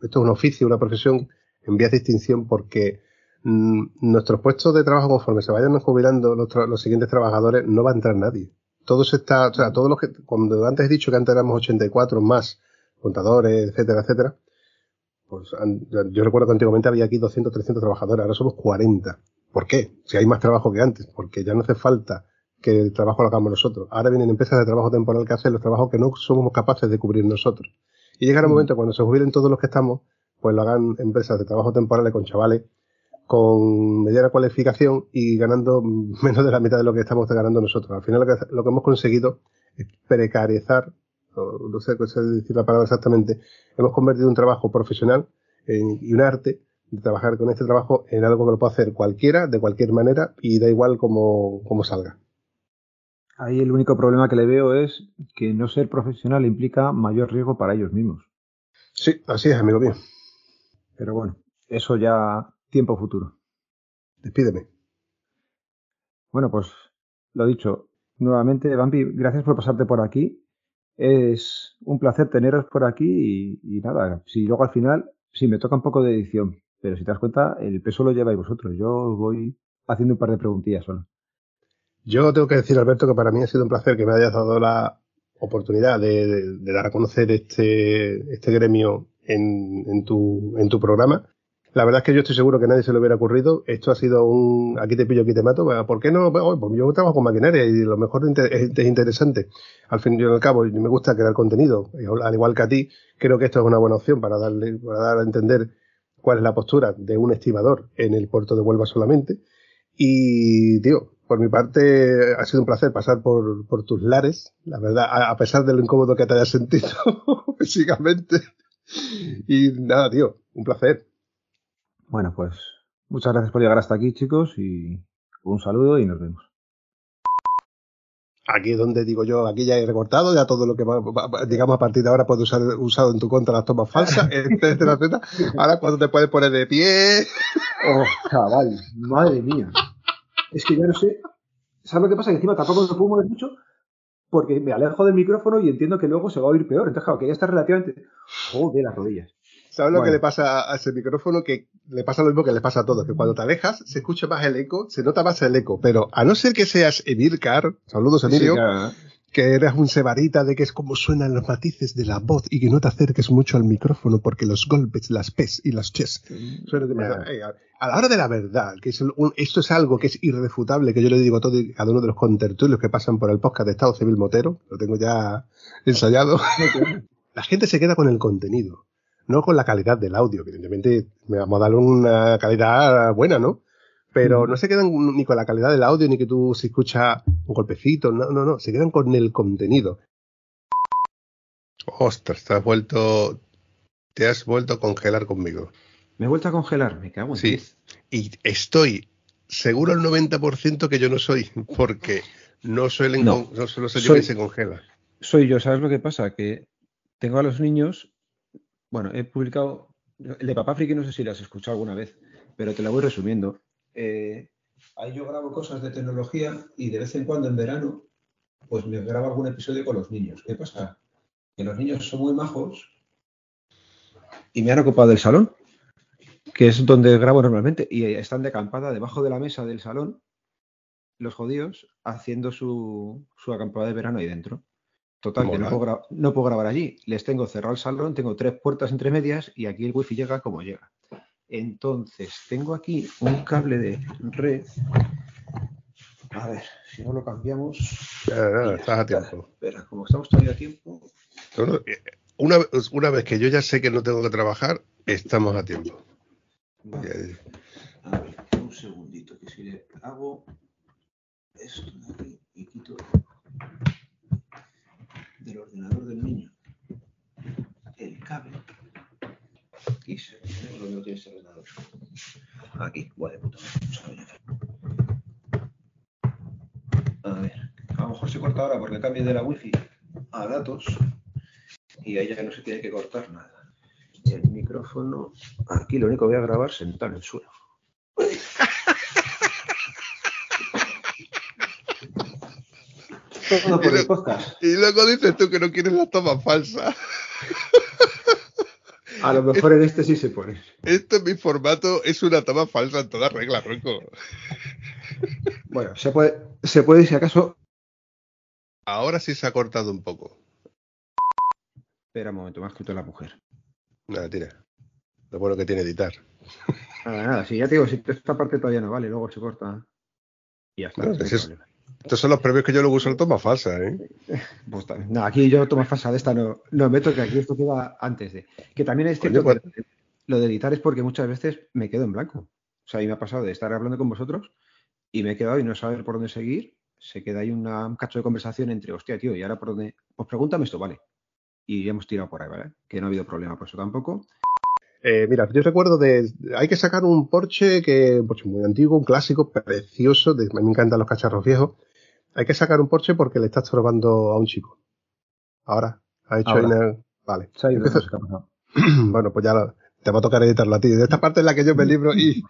esto es un oficio, una profesión en vías de extinción porque mm, nuestros puestos de trabajo conforme se vayan jubilando los, los, siguientes trabajadores no va a entrar nadie. Todos está, o sea, todos los que, cuando antes he dicho que antes éramos 84 más contadores, etcétera, etcétera, pues yo recuerdo que antiguamente había aquí 200, 300 trabajadores, ahora somos 40. ¿Por qué? Si hay más trabajo que antes, porque ya no hace falta que el trabajo lo hagamos nosotros. Ahora vienen empresas de trabajo temporal que hacen los trabajos que no somos capaces de cubrir nosotros. Y llegará un momento cuando se jubilen todos los que estamos, pues lo hagan empresas de trabajo temporal con chavales con mediana cualificación y ganando menos de la mitad de lo que estamos ganando nosotros. Al final lo que, lo que hemos conseguido es precarizar, no sé qué decir la palabra exactamente, hemos convertido un trabajo profesional y un arte de trabajar con este trabajo en algo que lo puede hacer cualquiera, de cualquier manera, y da igual cómo, cómo salga. Ahí el único problema que le veo es que no ser profesional implica mayor riesgo para ellos mismos. Sí, así es, amigo mío. Pero bueno, eso ya tiempo futuro. Despídeme. Bueno, pues lo dicho, nuevamente, Bambi, gracias por pasarte por aquí. Es un placer teneros por aquí y, nada, si luego al final, sí, me toca un poco de edición, pero si te das cuenta, el peso lo lleváis vosotros. Yo voy haciendo un par de preguntillas solo. Yo tengo que decir, Alberto, que para mí ha sido un placer que me hayas dado la oportunidad de, dar a conocer este, este gremio en, tu, en tu programa. La verdad es que yo estoy seguro que nadie se le hubiera ocurrido. Esto ha sido un aquí te pillo, aquí te mato. ¿Por qué no? Pues yo trabajo con maquinaria y lo mejor es interesante. Al fin y al cabo, me gusta crear contenido. Al igual que a ti, creo que esto es una buena opción para darle, para dar a entender cuál es la postura de un estibador en el puerto de Huelva solamente. Y, tío, por mi parte, ha sido un placer pasar por, por tus lares, la verdad, a, pesar de lo incómodo que te hayas sentido físicamente. Y nada, tío, un placer. Bueno, pues muchas gracias por llegar hasta aquí, chicos, y un saludo y nos vemos. Aquí es donde digo yo, aquí ya he recortado, ya todo lo que digamos a partir de ahora puedes usar usado en tu contra las tomas falsas, etcétera, etcétera. Ahora cuando te puedes poner de pie. Oh, chaval, madre mía es que ya no sé. ¿Sabes lo que pasa? Que encima tampoco me puedo mover mucho porque me alejo del micrófono y entiendo que luego se va a oír peor. Entonces, claro, que ya está relativamente. Joder, las rodillas. ¿Sabes lo que le pasa a ese micrófono? Que le pasa lo mismo que le pasa a todos, que cuando te alejas se escucha más el eco, se nota más el eco. Pero a no ser que seas Emilcar, saludos Emilio, que eras un sebarita de que es como suenan los matices de la voz y que no te acerques mucho al micrófono porque los golpes, las pes y las ches suenan demasiado. A la hora de la verdad, que esto es algo que es irrefutable, que yo le digo a todo y cada uno de los contertulios que pasan por el podcast de Estado Civil Motero, lo tengo ya ensayado, la gente se queda con el contenido, no con la calidad del audio, evidentemente me vamos a dar una calidad buena, ¿no? pero no se quedan ni con la calidad del audio, ni que tú se escucha un golpecito, no, no, no, se quedan con el contenido. Ostras, te has vuelto, te has vuelto a congelar conmigo. Me he vuelto a congelar, me cago en Sí, y estoy seguro al 90% que yo no soy, porque no soy el no, no solo soy, yo que se congela. Soy yo, ¿sabes lo que pasa? Que tengo a los niños, bueno, he publicado, el de Papá Friki no sé si lo has escuchado alguna vez, pero te la voy resumiendo. Eh, ahí yo grabo cosas de tecnología y de vez en cuando en verano, pues me grabo algún episodio con los niños. ¿Qué pasa? Que los niños son muy majos y me han ocupado el salón, que es donde grabo normalmente, y están de acampada debajo de la mesa del salón, los judíos, haciendo su, su acampada de verano ahí dentro. Total, que no puedo, no puedo, grabar allí. Les tengo cerrado el salón, tengo tres puertas entre medias y aquí el wifi llega como llega. Entonces, tengo aquí un cable de red. A ver, si no lo cambiamos. estás a tiempo. Espera, como estamos todavía a tiempo. Eh, una, una, vez que yo ya sé que no tengo que trabajar, estamos a tiempo. Vale. A ver, un segundito, que si le hago esto de aquí y quito del ordenador del niño el cable. Aquí se lo tiene ese ordenador. Aquí, guay puta. A ver, a lo mejor se corta ahora porque cambie de la wifi a datos y ahí ya no se tiene que cortar nada. El micrófono, aquí lo único que voy a grabar sentado en el suelo. Todo por y, el podcast. y luego dices tú que no quieres la toma falsa. A lo mejor en este sí se pone. Este en mi formato es una toma falsa en toda regla, Roco. Bueno, se puede, se puede si acaso. Ahora sí se ha cortado un poco. Espera un momento, me ha escrito la mujer. Nada, tira. Lo bueno que tiene editar. Nada, nada, sí, ya te digo, si esta parte todavía no vale, luego se corta. Y ya está. Estos son los premios que yo luego uso en toma falsa, ¿eh? Pues, no, aquí yo toma falsa de esta no, no meto, que aquí esto queda antes de. Que también es cierto que pues- lo de editar es porque muchas veces me quedo en blanco. O sea, a mí me ha pasado de estar hablando con vosotros y me he quedado y no saber por dónde seguir. Se queda ahí un cacho de conversación entre, hostia, tío, y ahora por dónde. Pues pregúntame esto, vale. Y hemos tirado por ahí, ¿vale? Que no ha habido problema por eso tampoco. Eh, mira, yo recuerdo de. Hay que sacar un Porsche que. Un Porsche muy antiguo, un clásico, precioso. De, me encantan los cacharros viejos. Hay que sacar un Porsche porque le está estorbando a un chico. Ahora. Ha hecho Ahora. Vale. bueno, pues ya te va a tocar editarlo a ti. De esta parte es la que yo me libro y,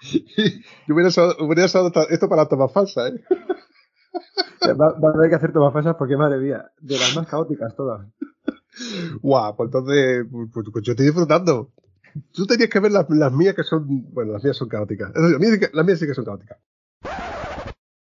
yo hubiera usado, esto para tomas falsas, ¿eh? Va, va, a haber que hacer tomas falsas porque, madre mía, de las más caóticas todas. Guau, pues entonces, pues, pues yo estoy disfrutando. Tú tenías que ver las, mías que son, bueno, las mías son caóticas. Las mías, las mías sí que son caóticas.